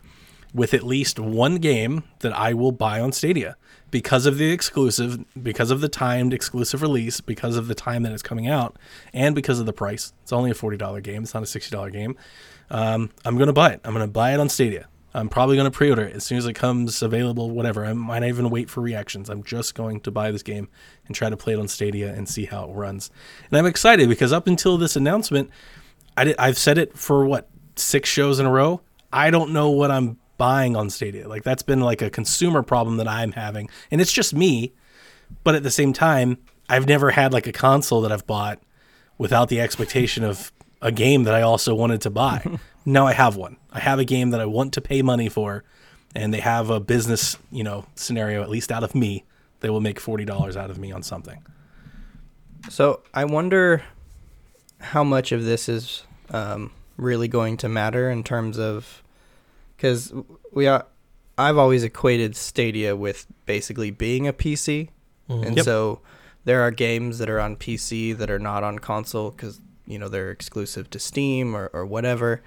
with at least one game that I will buy on Stadia because of the exclusive, because of the timed exclusive release, because of the time that it's coming out, and because of the price. It's only a forty dollar game. It's not a sixty dollar game. Um, I'm gonna buy it. I'm gonna buy it on Stadia. I'm probably gonna pre-order it as soon as it comes available. Whatever. I might not even wait for reactions. I'm just going to buy this game and try to play it on Stadia and see how it runs. And I'm excited because up until this announcement, I did, I've said it for what six shows in a row. I don't know what I'm buying on Stadia. Like that's been like a consumer problem that I'm having, and it's just me. But at the same time, I've never had like a console that I've bought without the expectation of a game that I also wanted to buy. <laughs> now I have one. I have a game that I want to pay money for, and they have a business, you know, scenario at least out of me. They will make forty dollars out of me on something. So I wonder how much of this is um, really going to matter in terms of because we are. I've always equated Stadia with basically being a PC, mm-hmm. and Yep. so there are games that are on PC that are not on console because you know they're exclusive to Steam or, or whatever.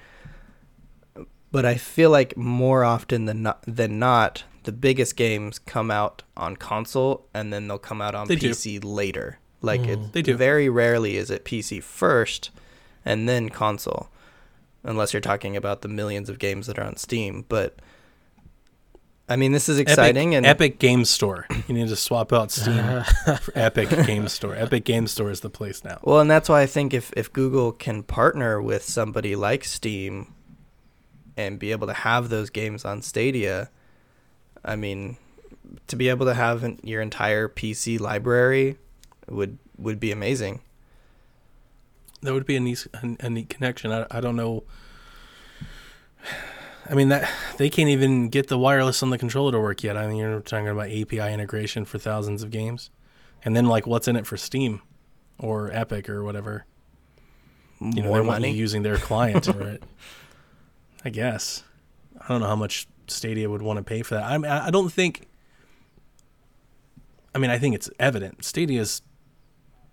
But I feel like more often than not, than not, the biggest games come out on console and then they'll come out on They do. PC later. Like mm-hmm. it, They do. very rarely is it PC first and then console, unless you're talking about the millions of games that are on Steam. But I mean, this is Epic, exciting and Epic Game Store. You need to swap out Steam <laughs> for Epic Game Store. Epic Game Store is the place now. well, and that's why I think if if Google can partner with somebody like Steam and be able to have those games on Stadia, I mean, to be able to have an, your entire PC library would would be amazing. That would be a neat, a, a neat connection. I, I don't know. <sighs> I mean that they can't even get the wireless on the controller to work yet. I mean, you're talking about API integration for thousands of games, and then like what's in it for Steam or Epic or whatever. You know, More they want you money. using their client. right. <laughs> I guess. I don't know how much Stadia would want to pay for that. I mean, I I don't think. I mean, I think it's evident. Stadia's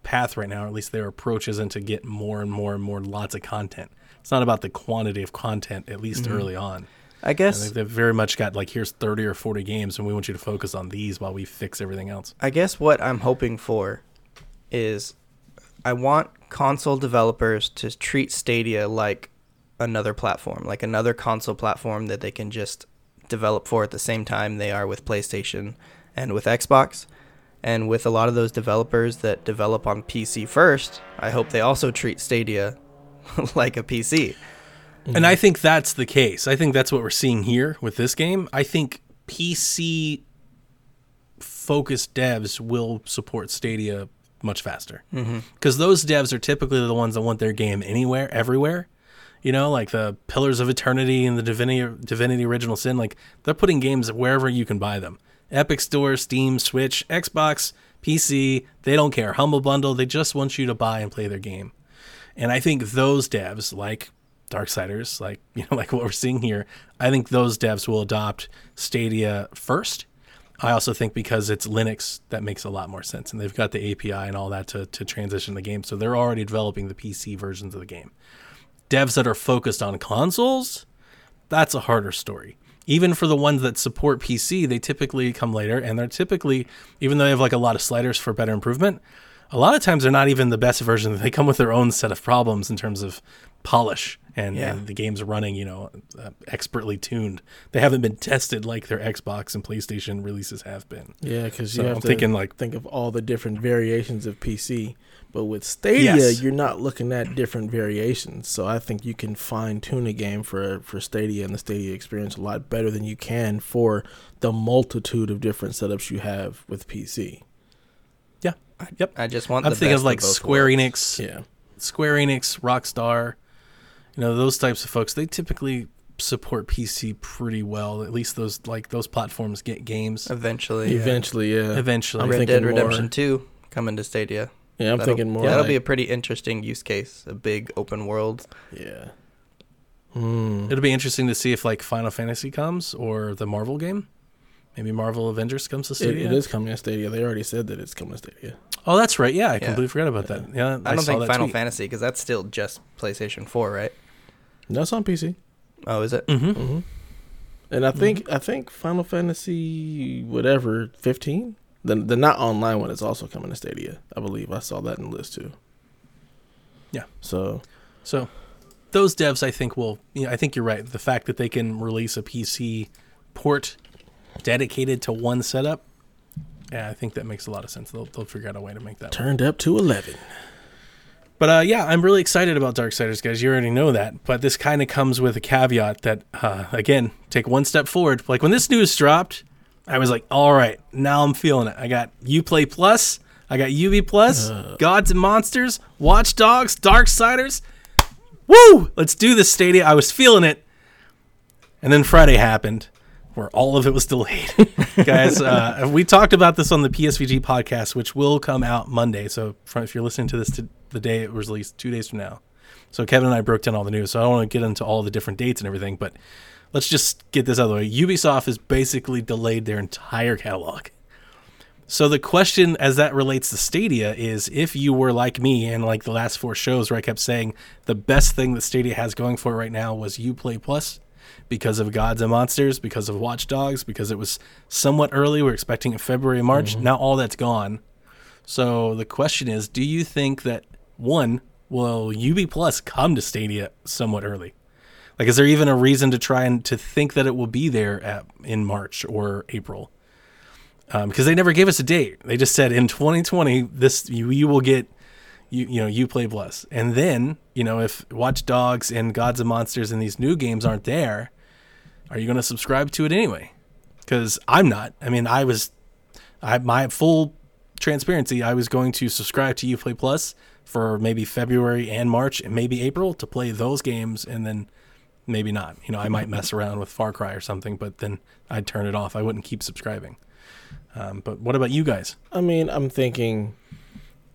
path right now, or at least their approach, isn't to get more and more and more lots of content. It's not about the quantity of content, at least Mhm. early on. I guess they've very much got like here's 30 or 40 games, and we want you to focus on these while we fix everything else. I guess what I'm hoping for is I want console developers to treat Stadia like another platform, like another console platform that they can just develop for at the same time they are with PlayStation and with Xbox. And with a lot of those developers that develop on PC first, I hope they also treat Stadia <laughs> like a PC. And I think that's the case. I think that's what we're seeing here with this game. I think PC focused devs will support Stadia much faster. Mm-hmm. Because those devs are typically the ones that want their game anywhere, everywhere. You know, like the Pillars of Eternity and the Divinity, Divinity Original Sin. Like they're putting games wherever you can buy them. Epic Store, Steam, Switch, Xbox, PC. They don't care. Humble Bundle. They just want you to buy and play their game. And I think those devs, like Darksiders, like <laughs> you know, like what we're seeing here, I think those devs will adopt Stadia first. I also think because it's Linux, that makes a lot more sense, and they've got the API and all that to to transition the game, so they're already developing the PC versions of the game. Devs that are focused on consoles, that's a harder story. Even for the ones that support PC, they typically come later, and they're typically, even though they have like a lot of sliders for better improvement, a lot of times they're not even the best version. They come with their own set of problems in terms of polish and, Yeah. and the game's running, you know, uh, expertly tuned. They haven't been tested like their Xbox and PlayStation releases have been. Yeah, because So you have I'm to thinking like think of all the different variations of PC. But with Stadia, Yes. you're not looking at different variations. So I think you can fine tune a game for for Stadia and the Stadia experience a lot better than you can for the multitude of different setups you have with PC. Yeah. Yep. I just want I'm the thinking best of like Square worlds. Enix, Yeah. Square Enix, Rockstar, you know, those types of folks, they typically support PC pretty well. At least those like those platforms get games Eventually. yeah. Eventually, yeah. eventually. I'm Red thinking Dead more- Redemption 2 coming to Stadia. Yeah, I'm That'll- thinking more. That'll like, be a pretty interesting use case. A big open world. yeah. Hmm. It'll be interesting to see if like Final Fantasy comes or the Marvel game. Maybe Marvel Avengers comes to It, Stadia. it is coming to Stadia. They already said that it's coming to Stadia. Oh, that's right. Yeah, I Yeah. completely forgot about that. Yeah, I, don't saw think that Final tweet. Fantasy because that's still just PlayStation 4, right? That's on PC. Oh, is it? Mm-hmm. hmm And I think I think Final Fantasy whatever fifteen. The the not online one is also coming to Stadia. I believe I saw that in the list too. Yeah. So So those devs, I think, will. You know, I think you're right. The fact that they can release a PC port dedicated to one setup, yeah, I think that makes a lot of sense. They'll, they'll figure out a way to make that. work. turned up to eleven. But uh, yeah, I'm really excited about Darksiders, guys. You already know that. But this kind of comes with a caveat that, uh, again, take one step forward. Like when this news dropped, I was like, all right, now I'm feeling it. I got Uplay Plus, I got UV Plus, Gods and Monsters, Watch Dogs, Darksiders. Woo! Let's do this, Stadia. I was feeling it. And then Friday happened where all of it was delayed. <laughs> Guys, uh, we talked about this on the PSVG podcast, which will come out Monday. So if you're listening to this to the day it was released, two days from now. So Kevin and I broke down all the news. So I don't want to get into all the different dates and everything, but let's just get this out of the way. Ubisoft has basically delayed their entire catalog. So the question as that relates to Stadia is if you were like me and like the last four shows where I kept saying the best thing that Stadia has going for it right now was Uplay Plus because of Gods and Monsters, because of Watch Dogs, because it was somewhat early. We're expecting it February, March. Mm-hmm. Now all that's gone. So the question is, do you think that one will UB Plus come to Stadia somewhat early? Like, is there even a reason to try and to think that it will be there at, in March or April? Um, because they never gave us a date. They just said in 2020, this you, you will get you you know Uplay Plus, and then you know if Watch Dogs and Gods and Monsters and these new games aren't there, are you going to subscribe to it anyway? Because I'm not. I mean, I was, I my full transparency, I was going to subscribe to UPlay Plus for maybe February and March and maybe April to play those games, and then maybe not. You know, I might mess around with Far Cry or something, but then I'd turn it off. I wouldn't keep subscribing. Um, but what about you guys? I mean, I'm thinking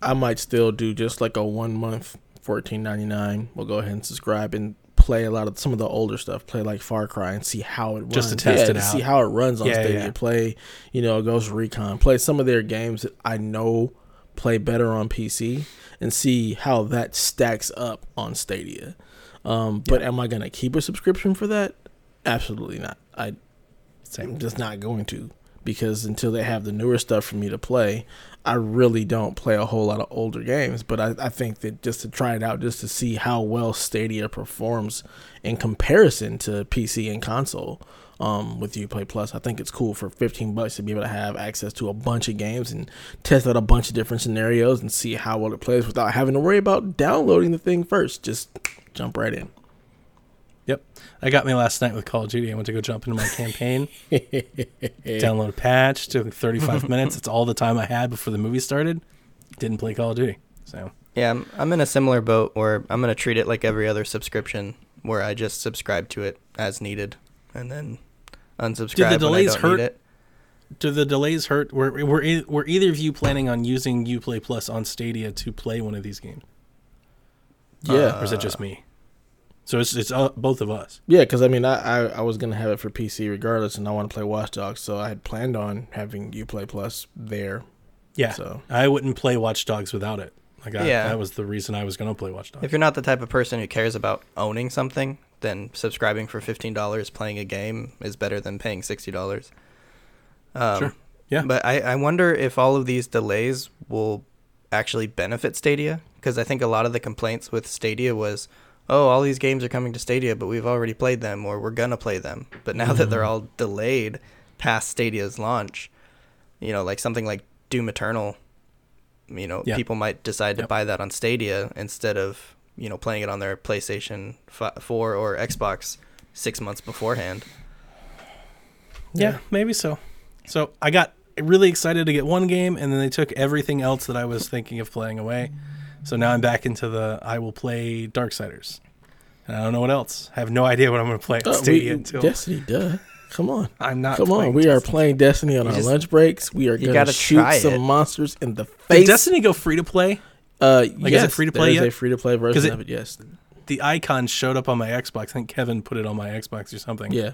I might still do just like a one month fourteen ninety nine. We'll go ahead and subscribe and play a lot of some of the older stuff. Play like Far Cry and see how it runs. Just to test yeah, it to out. see how it runs on Yeah, Stadia. yeah. Play, you know, Ghost Recon. Play some of their games that I know play better on PC and see how that stacks up on Stadia. Um, but am I gonna keep a subscription for that? Absolutely not. I. I'm just not going to because until they have the newer stuff for me to play, I really don't play a whole lot of older games. But I, I think that just to try it out, just to see how well Stadia performs in comparison to PC and console um, with Uplay Plus, I think it's cool for 15 bucks to be able to have access to a bunch of games and test out a bunch of different scenarios and see how well it plays without having to worry about downloading the thing first. Just jump right in. Yep. I got me last night with Call of Duty. I went to go jump into my campaign, <laughs> download a patch, took 35 <laughs> minutes. It's all the time I had before the movie started. Didn't play Call of Duty. So, Yeah, I'm, I'm in a similar boat where I'm gonna treat it like every other subscription, where I just subscribe to it as needed, and then unsubscribe the delays I don't hurt? it. do the delays hurt? Were, were, were either of you planning on using Uplay Plus on Stadia to play one of these games? Yeah. Or is it just me? So it's, it's uh, both of us. Yeah, because I mean, I, I I was gonna have it for PC regardless, and I want to play Watch Dogs, so I had planned on having UPlay Plus there. Yeah. So I wouldn't play Watch Dogs without it. Like I, Yeah. that was the reason I was going to play Watch Dogs. If you're not the type of person who cares about owning something, then subscribing for fifteen dollars playing a game is better than paying sixty dollars. Um, Sure. Yeah. But I, I wonder if all of these delays will actually benefit Stadia because I think a lot of the complaints with Stadia was, oh, all these games are coming to Stadia, but we've already played them or we're gonna play them. But now that they're all delayed past Stadia's launch, you know, like something like Doom Eternal, you know, Yeah. people might decide to Yep. buy that on Stadia instead of you know playing it on their PlayStation fi- 4 or Xbox six months beforehand. Yeah, maybe so. So I got really excited to get one game, and then they took everything else that I was thinking of playing away. So now I'm back into the I will play Darksiders, and I don't know what else. I have no idea what I'm going to play on Uh, Stadia we, until Destiny, duh. Come on, I'm not. come on. playing We are playing Destiny on You our just- lunch breaks. We are you gonna gotta shoot some monsters in the Did face. Destiny go free to play? Uh, Like, yes, is it free to play yet? is a free to play version it- of it. Yes. The icon showed up on my Xbox. I think Kevin put it on my Xbox or something. Yeah.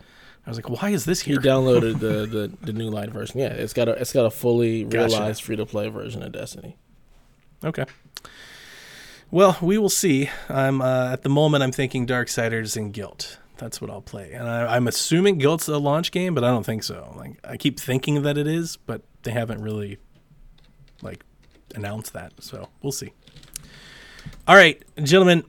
I was like, why is this here? He downloaded <laughs> the, the the new light version. Yeah, it's got a it's got a fully Gotcha. realized free to play version of Destiny. Okay. Well, we will see. I'm uh, at the moment. I'm thinking Darksiders and Gylt. That's what I'll play, and I, I'm assuming Gylt's a launch game, but I don't think so. Like I keep thinking that it is, but they haven't really like announced that. So we'll see. All right, gentlemen,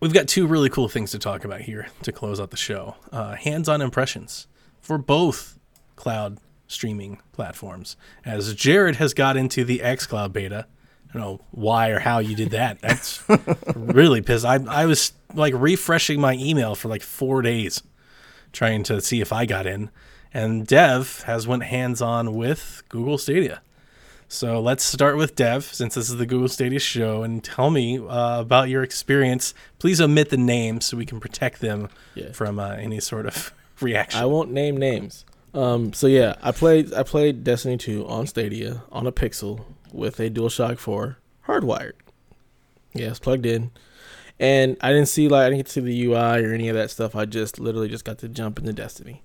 we've got two really cool things to talk about here to close out the show. Uh, hands-on impressions for both cloud streaming platforms. As Jared has got into the xCloud beta, I don't know why or how you did that. That's <laughs> really pissed. I I was like refreshing my email for like four days, trying to see if I got in, and Dev has went hands on with Google Stadia. So let's start with Dev, since this is the Google Stadia show, and tell me uh, about your experience. Please omit the names so we can protect them Yeah. from uh, any sort of <laughs> reaction. I won't name names. Um, so yeah, I played I played Destiny 2 on Stadia on a Pixel with a DualShock 4 hardwired. Yes, plugged in. And I didn't see like I didn't get to see the UI or any of that stuff. I just literally just got to jump into Destiny.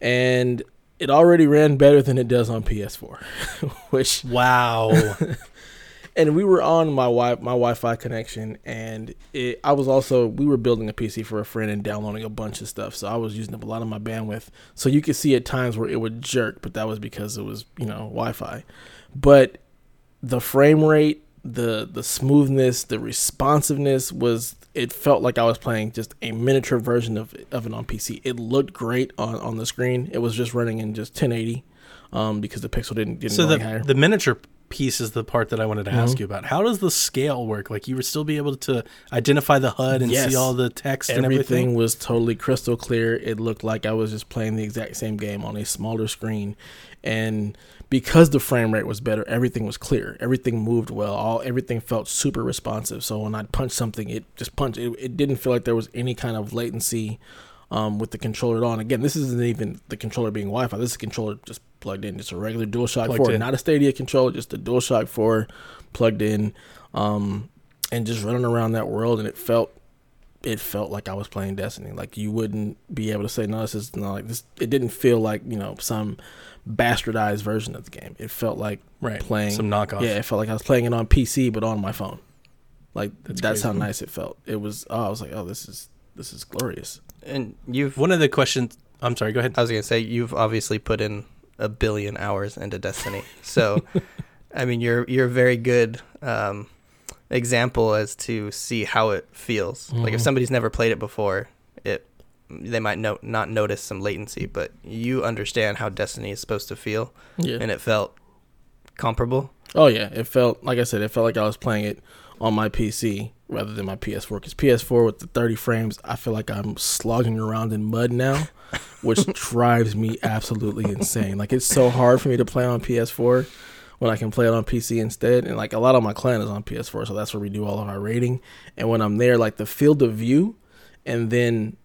And it already ran better than it does on PS4. <laughs> Which wow. <laughs> and we were on my wi my Wi-Fi connection, and it, I was also we were building a PC for a friend and downloading a bunch of stuff, so I was using up a lot of my bandwidth. So you could see at times where it would jerk, but that was because it was you know Wi-Fi. But the frame rate, the the smoothness, the responsiveness was it felt like I was playing just a miniature version of of it on PC. It looked great on, on the screen. It was just running in just 1080 um, because the pixel didn't didn't So the any higher. the miniature piece is the part that I wanted to ask Mhm. you about. How does the scale work? Like you would still be able to identify the HUD and Yes. see all the text and Everything everything. was totally crystal clear. It looked like I was just playing the exact same game on a smaller screen, and because the frame rate was better, everything was clear. Everything moved well. All everything felt super responsive. So when I punched something, it just punched. It, it didn't feel like there was any kind of latency um, with the controller on. Again, this isn't even the controller being Wi-Fi. This is a controller just plugged in. Just a regular DualShock Plugged 4, in. not a Stadia controller, just a DualShock 4 plugged in, um, and just running around that world. And it felt it felt like I was playing Destiny. Like you wouldn't be able to say no, this is not like this. It didn't feel like you know some bastardized version of the game. It felt like right. playing. some knockoff. yeah, it felt like I was playing it on PC but on my phone. Like That's that's, how nice it felt. It was. Oh, I was like, oh, this is this is glorious. And you've One of the questions. I'm sorry. Go ahead. I was gonna say you've obviously put in a billion hours into Destiny. So, <laughs> I mean, you're you're very good um, example as to see how it feels. Like if Mhm. somebody's never played it before, it they might no, not notice some latency, but you understand how Destiny is supposed to feel, Yeah. and it felt comparable. Oh yeah, it felt like I said. It felt like I was playing it on my PC rather than my PS4. Because PS4 with the 30 frames, I feel like I'm slogging around in mud now, which <laughs> drives me absolutely insane. Like it's so hard for me to play on PS4 when I can play it on PC instead. And like a lot of my clan is on PS4, so that's where we do all of our raiding. And when I'm there, like the field of view, and then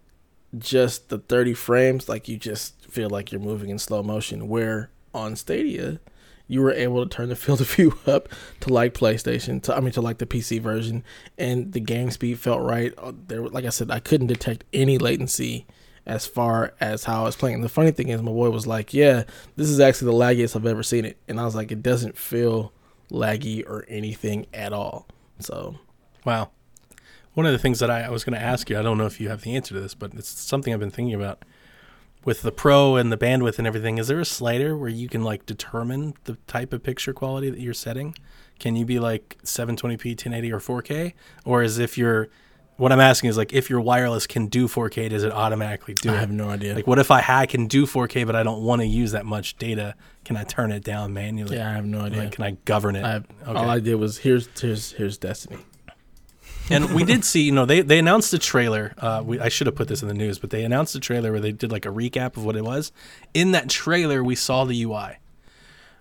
just the 30 frames, like you just feel like you're moving in slow motion. Where on Stadia, you were able to turn the <laughs> field of view up to like PlayStation, to I mean to like the PC version, and the game speed felt right. Uh, There, like I said, I couldn't detect any latency as far as how I was playing. The funny thing is, my boy was like, "Yeah, this is actually the laggiest I've ever seen it," and I was like, "It doesn't feel laggy or anything at all." So Wow. One of the things that I, I was going to ask you, I don't know if you have the answer to this, but it's something I've been thinking about. With the pro and the bandwidth and everything, is there a slider where you can like determine the type of picture quality that you're setting? Can you be like 720p, 1080, or 4K? Or is if you're, what I'm asking is like if your wireless can do 4K, does it automatically do I it? have no idea. Like, what if I, I can do 4K, but I don't want to use that much data? Can I turn it down manually? yeah, I have no idea. Like, can I govern it? I have, Okay. All I did was here's here's here's Destiny. and we did see, you know, they, they announced a trailer. Uh, we, I should have put this in the news, but they announced a trailer where they did like a recap of what it was. In that trailer, we saw the UI.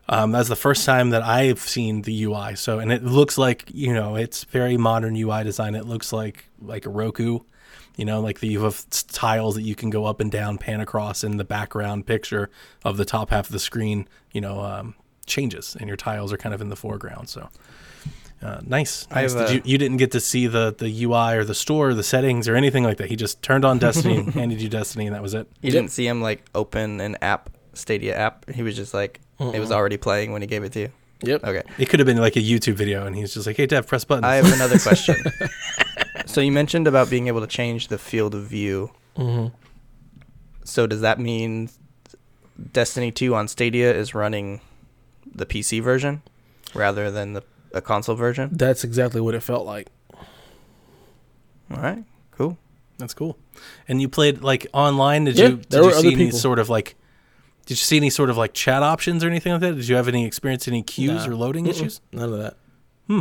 Um, that's the first time that I've seen the UI. So, and it looks like, you know, it's very modern UI design. It looks like like a Roku, you know, like the, you have tiles that you can go up and down, pan across, and the background picture of the top half of the screen, you know, um, changes, and your tiles are kind of in the foreground. So, uh, nice. I nice. Did a- you you didn't get to see the the UI or the store, or the settings, or anything like that. He just turned on Destiny, <laughs> and handed you Destiny, and that was it. You Yep. didn't see him like open an app, Stadia app. He was just like it was already playing when he gave it to you. Yep. Okay. It could have been like a YouTube video, and he's just like, "Hey, Dev, press buttons." I have another <laughs> question. so you mentioned about being able to change the field of view. hmm So does that mean Destiny 2 on Stadia is running the PC version rather than the a console version? That's exactly what it felt like. All right. Cool. That's cool. And you played like online. Did Yeah, you did there you were see other any sort of like? Did you see any sort of like chat options or anything like that? Did you have any experience any queues Nah. or loading Mm-mm. issues? None of that. Hmm.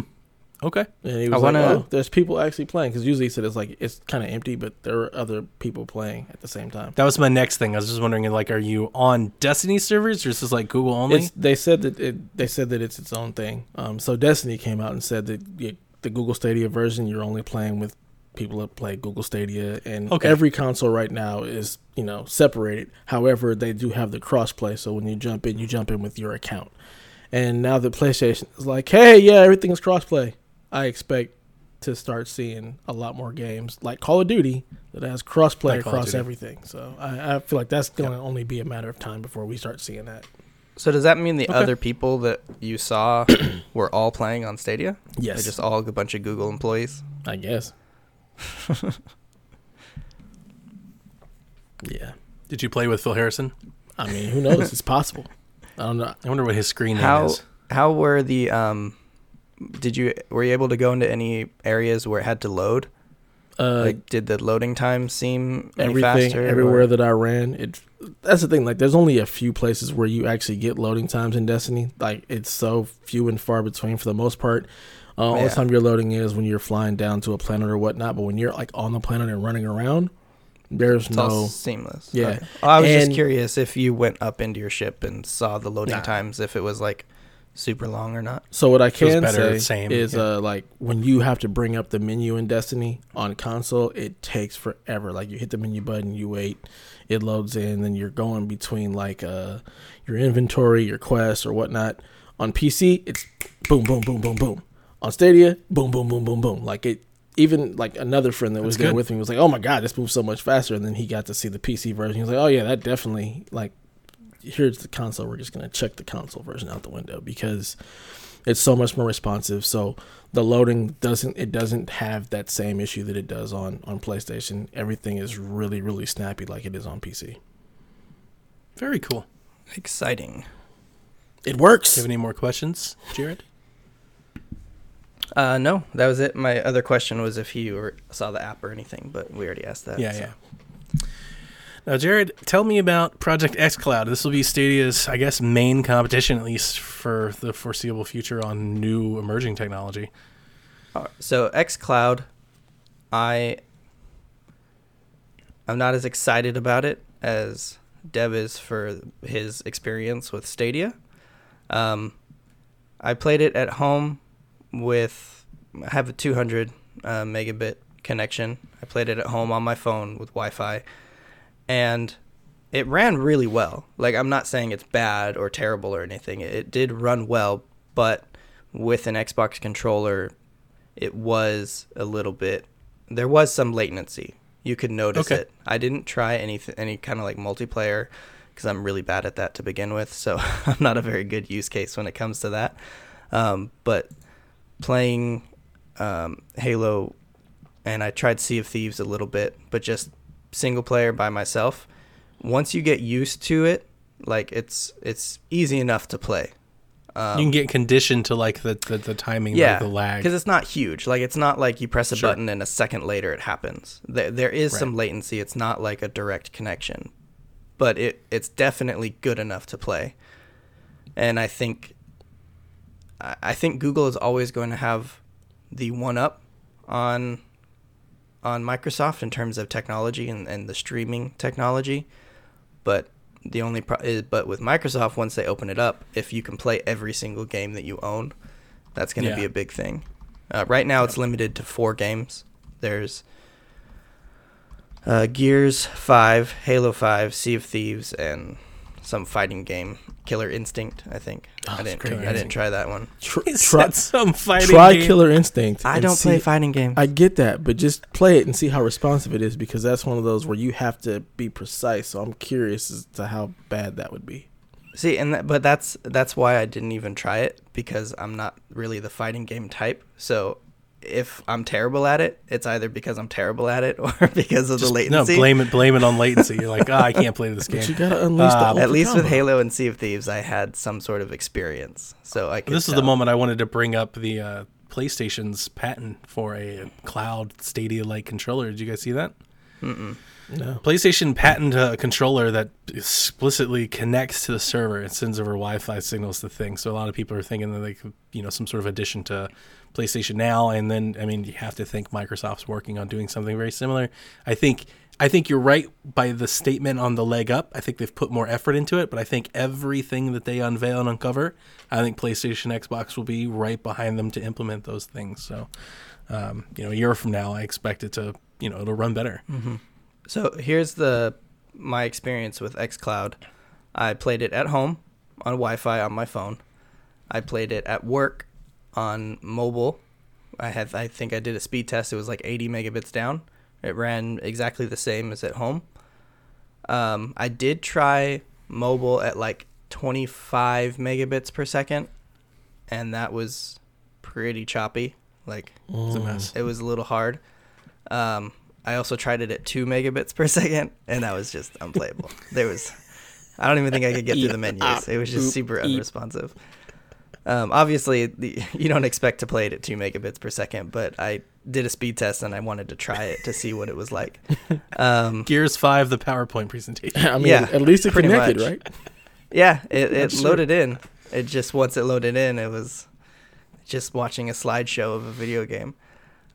Okay. And he I was wanna- like, "Oh, there's people actually playing." Because usually he said it's like it's kind of empty, but there are other people playing at the same time. That was my next thing. I was just wondering, like, are you on Destiny servers or is this like Google only? It's, they said that it, they said that it's its own thing. Um, so Destiny came out and said that y the Google Stadia version you're only playing with people that play Google Stadia, and Okay. every console right now is you know separated. However, they do have the crossplay, so when you jump in, you jump in with your account. And now that PlayStation is like, hey, yeah, everything everything's crossplay. I expect to start seeing a lot more games like Call of Duty that has crossplay Like across everything. So I, I feel like that's going to only be a matter of time before we start seeing that. So does that mean the Okay. other people that you saw <coughs> were all playing on Stadia? Yes, They're just all a bunch of Google employees. I guess. <laughs> yeah. Did you play with Phil Harrison? I mean, who knows? it's possible. I don't know. I wonder what his screen name How is. how were the um did you were you able to go into any areas where it had to load? Uh, like, did the loading time seem any everything faster? everywhere or- that I ran, it that's the thing. Like, there's only a few places where you actually get loading times in Destiny. Like, it's so few and far between for the most part. Uh, Only Yeah. time you're loading is when you're flying down to a planet or whatnot. But when you're like on the planet and running around, there's It's all no. seamless. Yeah. Okay. I was just curious if you went up into your ship and saw the loading Nah. times, if it was like super long or not. So what I can better, say same, is, yeah. uh, like when you have to bring up the menu in Destiny on console, it takes forever. Like you hit the menu button, you wait, it loads in, then you're going between like uh your inventory, your quests, or whatnot. On PC, it's boom, boom, boom, boom, boom. On Stadia, boom, boom, boom, boom, boom. Like it. Even like another friend that was That's there good. with me was like, "Oh my god, this moves so much faster!" And then he got to see the PC version. He was like, "Oh yeah, that definitely like." Here's the console. We're just gonna check the console version out the window because it's so much more responsive so the loading doesn't it doesn't have that same issue that it does on on playstation everything is really really snappy like it is on pc Very cool. Exciting. it works Do you have any more questions, Jared? Uh, no, that was it. My other question was if you saw the app or anything, but we already asked that. Yeah, so. yeah. Now, Jared, tell me about Project xCloud. This will be Stadia's, I guess, main competition, at least for the foreseeable future, on new emerging technology. Uh, So xCloud, I I'm not as excited about it as Dev is for his experience with Stadia. Um, I played it at home with I have a 200 uh, megabit connection. I played it at home on my phone with Wi-Fi, and it ran really well. Like I'm not saying it's bad or terrible or anything. It did run well, but with an Xbox controller, it was a little bit. There was some latency. You could notice Okay. it. I didn't try any any kind of like multiplayer because I'm really bad at that to begin with. So <laughs> I'm not a very good use case when it comes to that. Um, but playing um, Halo, and I tried Sea of Thieves a little bit, but just single player by myself. Once you get used to it, like it's it's easy enough to play. Um, you can get conditioned to like the the, the timing, yeah, like the lag. because it's not huge. Like it's not like you press a Sure. button and a second later it happens. There, there is some latency. It's not like a direct connection, but it it's definitely good enough to play. And I think, I think Google is always going to have the one up on on Microsoft in terms of technology and, and the streaming technology, but the only pro- is, but with Microsoft once they open it up, if you can play every single game that you own, that's going to Yeah. be a big thing. Uh, right now, it's limited to four games. There's uh, Gears Five, Halo Five, Sea of Thieves, and some fighting game, Killer Instinct. I think Oh, I didn't. great I didn't try that one. Tr- He try, some fighting try game. killer instinct I don't play fighting games. i get that but just play it and see how responsive it is because that's one of those where you have to be precise so i'm curious as to how bad that would be See, and that, but that's that's why I didn't even try it because I'm not really the fighting game type. So if I'm terrible at it, it's either because I'm terrible at it <laughs> or because of Just- the latency. No, blame it. Blame it on <laughs> latency. You're like, ah, I can't play this but you game. gotta unleash the Uh, ultra At least with. Halo and Sea of Thieves, I had some sort of experience, so I could. This is the moment I wanted to bring up the uh, PlayStation's patent for a cloud Stadia-like controller. Did you guys see that? Mm-mm. No PlayStation patent a controller that explicitly connects to the server and sends over Wi-Fi signals to things. So a lot of people are thinking that they could, you know, some sort of addition to PlayStation Now, and then I mean, you have to think Microsoft's working on doing something very similar. I think I think you're right by the statement on the leg up. I think they've put more effort into it, but I think everything that they unveil and uncover, I think PlayStation, Xbox will be right behind them to implement those things. So, um, you know, a year from now, I expect it to, you know, it'll run better. So here's the my experience with XCloud. I played it at home on Wi-Fi on my phone. I played it at work on mobile. I had I think I did a speed test. It was like 80 megabits down. It ran exactly the same as at home. Um, I did try mobile at like 25 megabits per second, and that was pretty choppy. Like Mm. mess. it was a little hard. Um, I also tried it at two megabits per <laughs> second, and that was just unplayable. there was, I don't even think I could get through the <laughs> menus. It was just super unresponsive. Um, obviously, the, you don't expect to play it at two megabits per second, but I did a speed test and I wanted to try it to see what it was like. <laughs> Um, Gears Five, the PowerPoint presentation. I mean, Yeah, at least it pretty connected, much. right? yeah, it, it That's true. loaded in. It just once it loaded in, it was just watching a slideshow of a video game.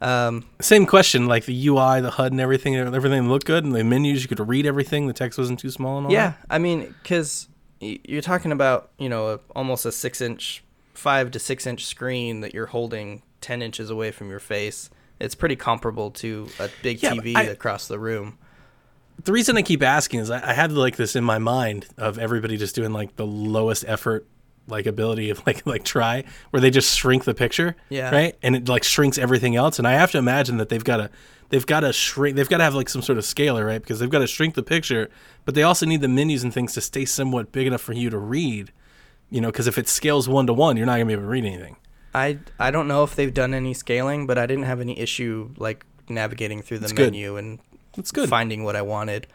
Um, Same question, like the UI, the HUD, and everything. Everything looked good, and the menus you could read everything. The text wasn't too small and all. yeah, that? I mean, because you're talking about you know a, almost a six inch, five to six inch screen that you're holding ten inches away from your face. It's pretty comparable to a big Yeah, TV I- across the room. The reason I keep asking is I, I had like this in my mind of everybody just doing like the lowest effort like ability of like like try where they just shrink the picture. Yeah. Right. And it like shrinks everything else. And I have to imagine that they've got to they've got to shrink. They've got to have like some sort of scaler, right? Because they've got to shrink the picture, but they also need the menus and things to stay somewhat big enough for you to read. You know, because if it scales one to one, you're not gonna be able to read anything. I I don't know if they've done any scaling, but I didn't have any issue like navigating through the That's good. menu and That's good. finding what I wanted.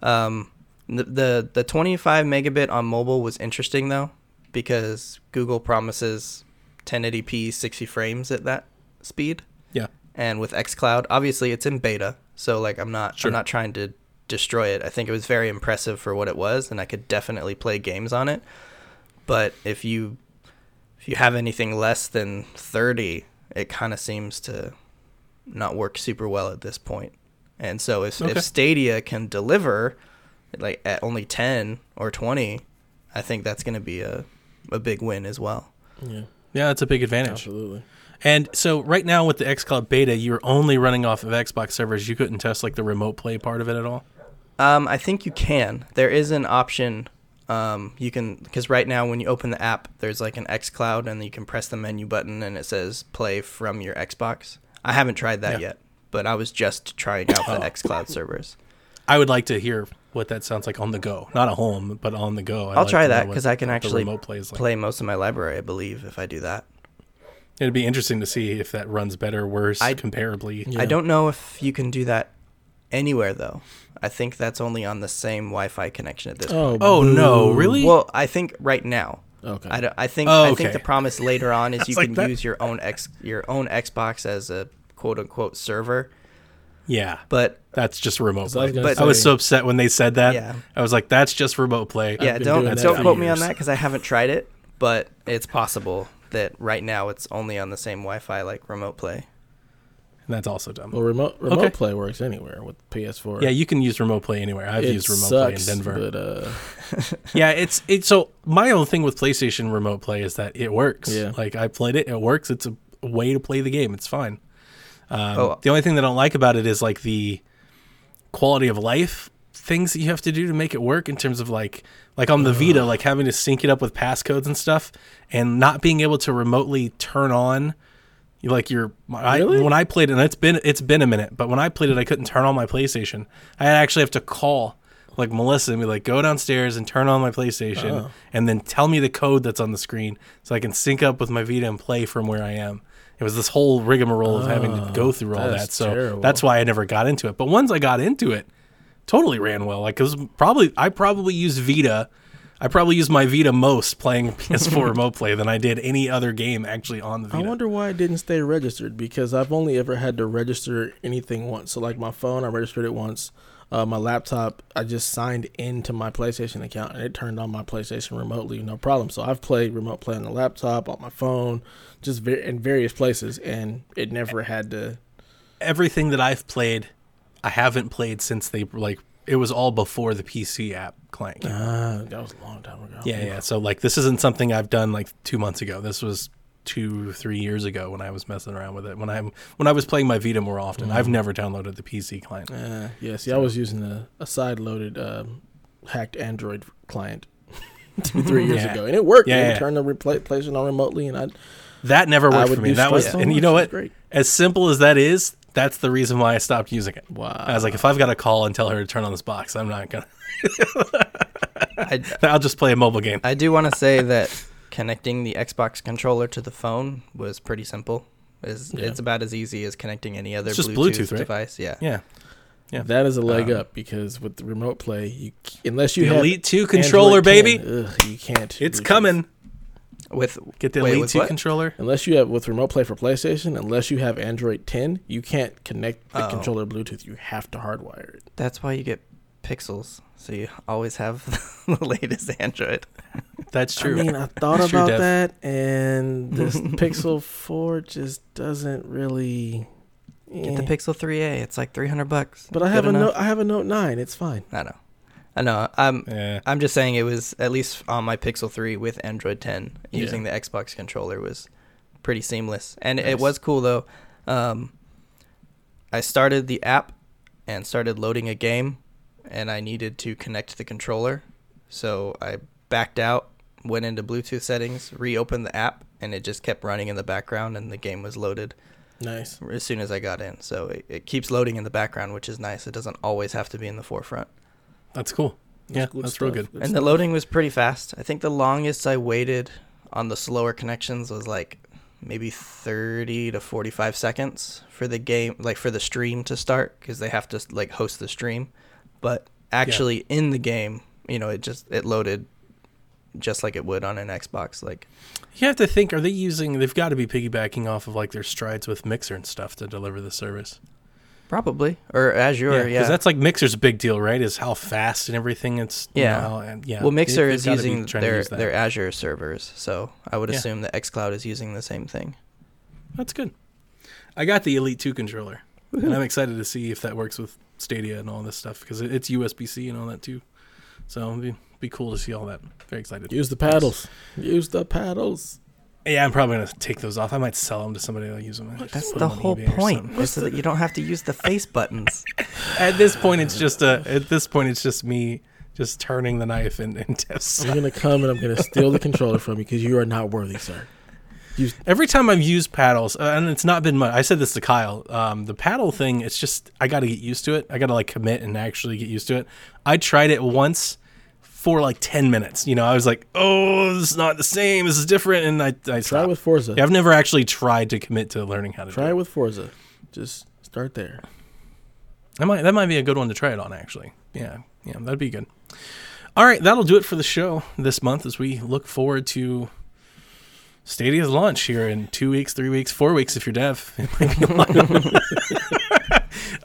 Um, the, the the 25 megabit on mobile was interesting though because Google promises 1080p 60 frames at that speed, Yeah. and with XCloud, obviously it's in beta, so like I'm not Sure. I'm not trying to destroy it. I think it was very impressive for what it was, and I could definitely play games on it. But if you if you have anything less than 30, it kind of seems to not work super well at this point. And so if, Okay. if Stadia can deliver like at only 10 or 20, I think that's going to be a, a big win as well. Yeah, Yeah, that's a big advantage. absolutely. And so right now with the xCloud beta, you're only running off of Xbox servers. You couldn't test like the remote play part of it at all. Um, I think you can. There is an option. Um, you can because right now when you open the app, there's like an XCloud, and you can press the menu button, and it says play from your Xbox. I haven't tried that Yeah. yet, but I was just trying out the Oh. XCloud servers. I would like to hear what that sounds like on the go, not at home, but on the go. I'd I'll like try that because I can actually play like. play most of my library, I believe, if I do that. It'd be interesting to see if that runs better, or worse, I- comparably. Yeah. I don't know if you can do that anywhere though. I think that's only on the same Wi-Fi connection at this oh, point. Oh, no, really? Well, I think right now. Okay. I, I think Oh, I okay. think the promise later on is <laughs> you like can that- use your own X your own Xbox as a quote unquote server. Yeah, But that's just remote So I play. was gonna But- I was so upset when they said that. Yeah. I was like, that's just remote play. yeah, don't doing that don't for quote me on that because I haven't tried it. But it's possible that right now it's only on the same Wi-Fi like remote play. And that's also dumb. Well, remote remote Okay. play works anywhere with PS4. Yeah, you can use remote play anywhere. I've it used remote sucks, play in Denver. but uh, <laughs> yeah, it's it's so my own thing with PlayStation remote play is that it works. Yeah. Like I played it, it works. It's a way to play the game. It's fine. Um, Oh. The only thing that I don't like about it is like the quality of life things that you have to do to make it work in terms of like like on the Vita, like having to sync it up with passcodes and stuff, and not being able to remotely turn on. Like your, I, when I played it, and it's been it's been a minute, but when I played it, I couldn't turn on my PlayStation. I actually have to call like Melissa and be like, go downstairs and turn on my PlayStation, Oh. and then tell me the code that's on the screen so I can sync up with my Vita and play from where I am. It was this whole rigmarole of having to oh, go through all Oh, that. So terrible. that's why I never got into it. But once I got into it, totally ran well. Like it was probably I probably used Vita. I probably used my Vita most playing <laughs> PS4 remote play than I did any other game actually on the Vita. I wonder why it didn't stay registered because I've only ever had to register anything once. So like my phone, I registered it once. Uh, my laptop, I just signed into my PlayStation account and it turned on my PlayStation remotely, no problem. So I've played remote play on the laptop, on my phone, just ver- in various places, and it never had to. Everything that I've played, I haven't played since they like it was all before the PC app clank. Uh, that was a long time ago. Yeah, yeah. So like this isn't something I've done like two months ago. This was two, three years ago when I was messing around with it. When I'm when I was playing my Vita more often. I've never downloaded the PC client. Uh, yeah, see, I was using a, a side loaded um, hacked Android client <laughs> two, three years Yeah. ago, and it worked. Yeah, Yeah, yeah. Turn the PlayStation on remotely, and I That never I worked would for me. That was, straight and you know what? As simple as that is, that's the reason why I stopped using it. Wow. I was like, if I've got to call and tell her to turn on this box, I'm not gonna. <laughs> I, <laughs> I'll just play a mobile game. I do want to say that connecting the Xbox controller to the phone was pretty simple. Is Yeah. it's about as easy as connecting any other It's Bluetooth, Bluetooth, right? device. Yeah. Yeah, Yeah. That is a leg Um, up because with the remote play, you unless you the have Elite Two controller, Android baby. 10, ugh, you can't. It's Bluetooth. coming. With Get the Wait, Elite 2 what? controller. Unless you have with remote play for PlayStation, unless you have Android 10, you can't connect the Oh. controller Bluetooth. You have to hardwire it. that's why you get Pixels, so you always have <laughs> the latest Android. That's true. I mean, I thought That's about Dev. that, and this <laughs> Pixel 4 just doesn't really. Get the eh. Pixel 3a. It's like 300 bucks. But I Good have a note. I have a Note 9. It's fine. I know. I know. I'm yeah. I'm just saying it was at least on my Pixel 3 with Android 10 Yeah. using the Xbox controller was pretty seamless. And Nice. it was cool though. Um, I started the app and started loading a game and I needed to connect the controller. So I backed out, went into Bluetooth settings, reopened the app and it just kept running in the background and the game was loaded Nice. as soon as I got in. So it, it keeps loading in the background, which is nice. It doesn't always have to be in the forefront. That's cool. Yeah, good that's real good. and the loading was pretty fast. I think the longest I waited on the slower connections was like maybe 30 to 45 seconds for the game, like for the stream to start, because they have to like host the stream. But actually in the game, you know, it just it loaded just like it would on an Xbox. Like You have to think, are they using, they've got to be piggybacking off of like their strides with Mixer and stuff to deliver the service. probably or Azure, yeah. Because that's like Mixer's big deal, right? Is how fast and everything it's. you Yeah. know, and, yeah. well, Mixer they've is using their use their Azure servers, so I would Yeah. assume that XCloud is using the same thing. That's good. I got the Elite 2 controller, and I'm <laughs> excited to see if that works with Stadia and all this stuff because it's USB C and all that too. So it'd be, be cool to see all that. Very excited. Use the paddles. Use the paddles. Yeah, I'm probably gonna take those off. I might sell them to somebody that'll use them. Just That's the them whole point, something. is so that you don't have to use the face <laughs> buttons. At this point, it's just a. At this point, it's just me just turning the knife and, and test. <laughs> I'm gonna come and I'm gonna steal the controller from you because you are not worthy, sir. Use Every time I've used paddles, uh, and it's not been much. I said this to Kyle. Um, the paddle thing, it's just I got to get used to it. I got to like commit and actually get used to it. I tried it once for like ten minutes. You know, I was like, "Oh, this is not the same. This is different," and I I try stopped. with Forza. Yeah, I've never actually tried to commit to learning how to Try do it it. with Forza. Just start there. That might that might be a good one to try it on. Actually, yeah, yeah, that'd be good. All right, that'll do it for the show this month as we look forward to Stadia's launch here in two weeks, three weeks, four weeks if you're lot.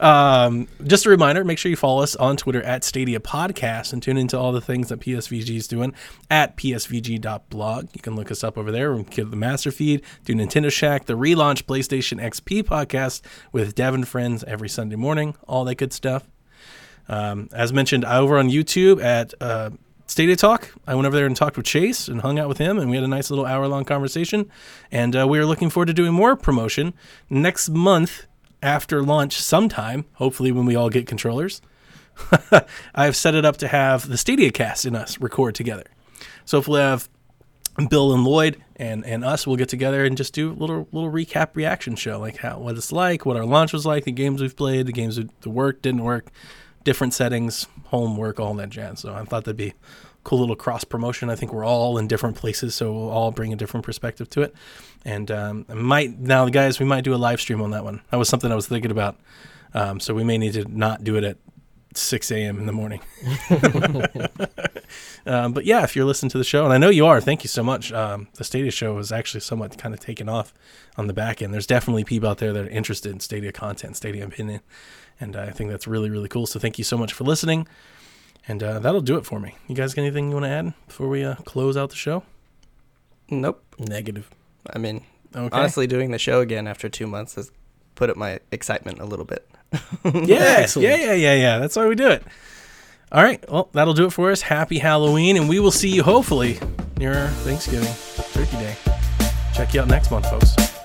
<laughs> um, just a reminder: make sure you follow us on Twitter at Stadia Podcast and tune into all the things that PSVG is doing at psvg.blog. You can look us up over there. We get the master feed, do Nintendo Shack, the relaunch PlayStation XP podcast with Dev and friends every Sunday morning, all that good stuff. Um, as mentioned, over on YouTube at uh, Stadia Talk, I went over there and talked with Chase and hung out with him, and we had a nice little hour long conversation. And uh, we are looking forward to doing more promotion next month after launch, sometime, hopefully, when we all get controllers. <laughs> I've set it up to have the Stadia cast and us record together. So if we have Bill and Lloyd and, and us will get together and just do a little little recap reaction show, like how what it's like, what our launch was like, the games we've played, the games that worked, didn't work, different settings, homework, all that jazz. So I thought that'd be cool little cross promotion. I think we're all in different places, so we'll all bring a different perspective to it. And um, I might now, guys, we might do a live stream on that one. That was something I was thinking about. Um, so we may need to not do it at 6 a.m. in the morning. <laughs> <laughs> um, but yeah, if you're listening to the show, and I know you are, thank you so much. Um, the Stadia show is actually somewhat kind of taken off on the back end. There's definitely people out there that are interested in Stadia content, Stadia opinion, and I think that's really, really cool. So thank you so much for listening. And uh, that'll do it for me. You guys got anything you want to add before we uh, close out the show? Nope. Negative. I mean, Okay. honestly, doing the show again after two months has put up my excitement a little bit. <laughs> Yeah, yeah, yeah, yeah, yeah. That's why we do it. All right. Well, that'll do it for us. Happy Halloween, and we will see you hopefully near Thanksgiving, Turkey Day. Check you out next month, folks.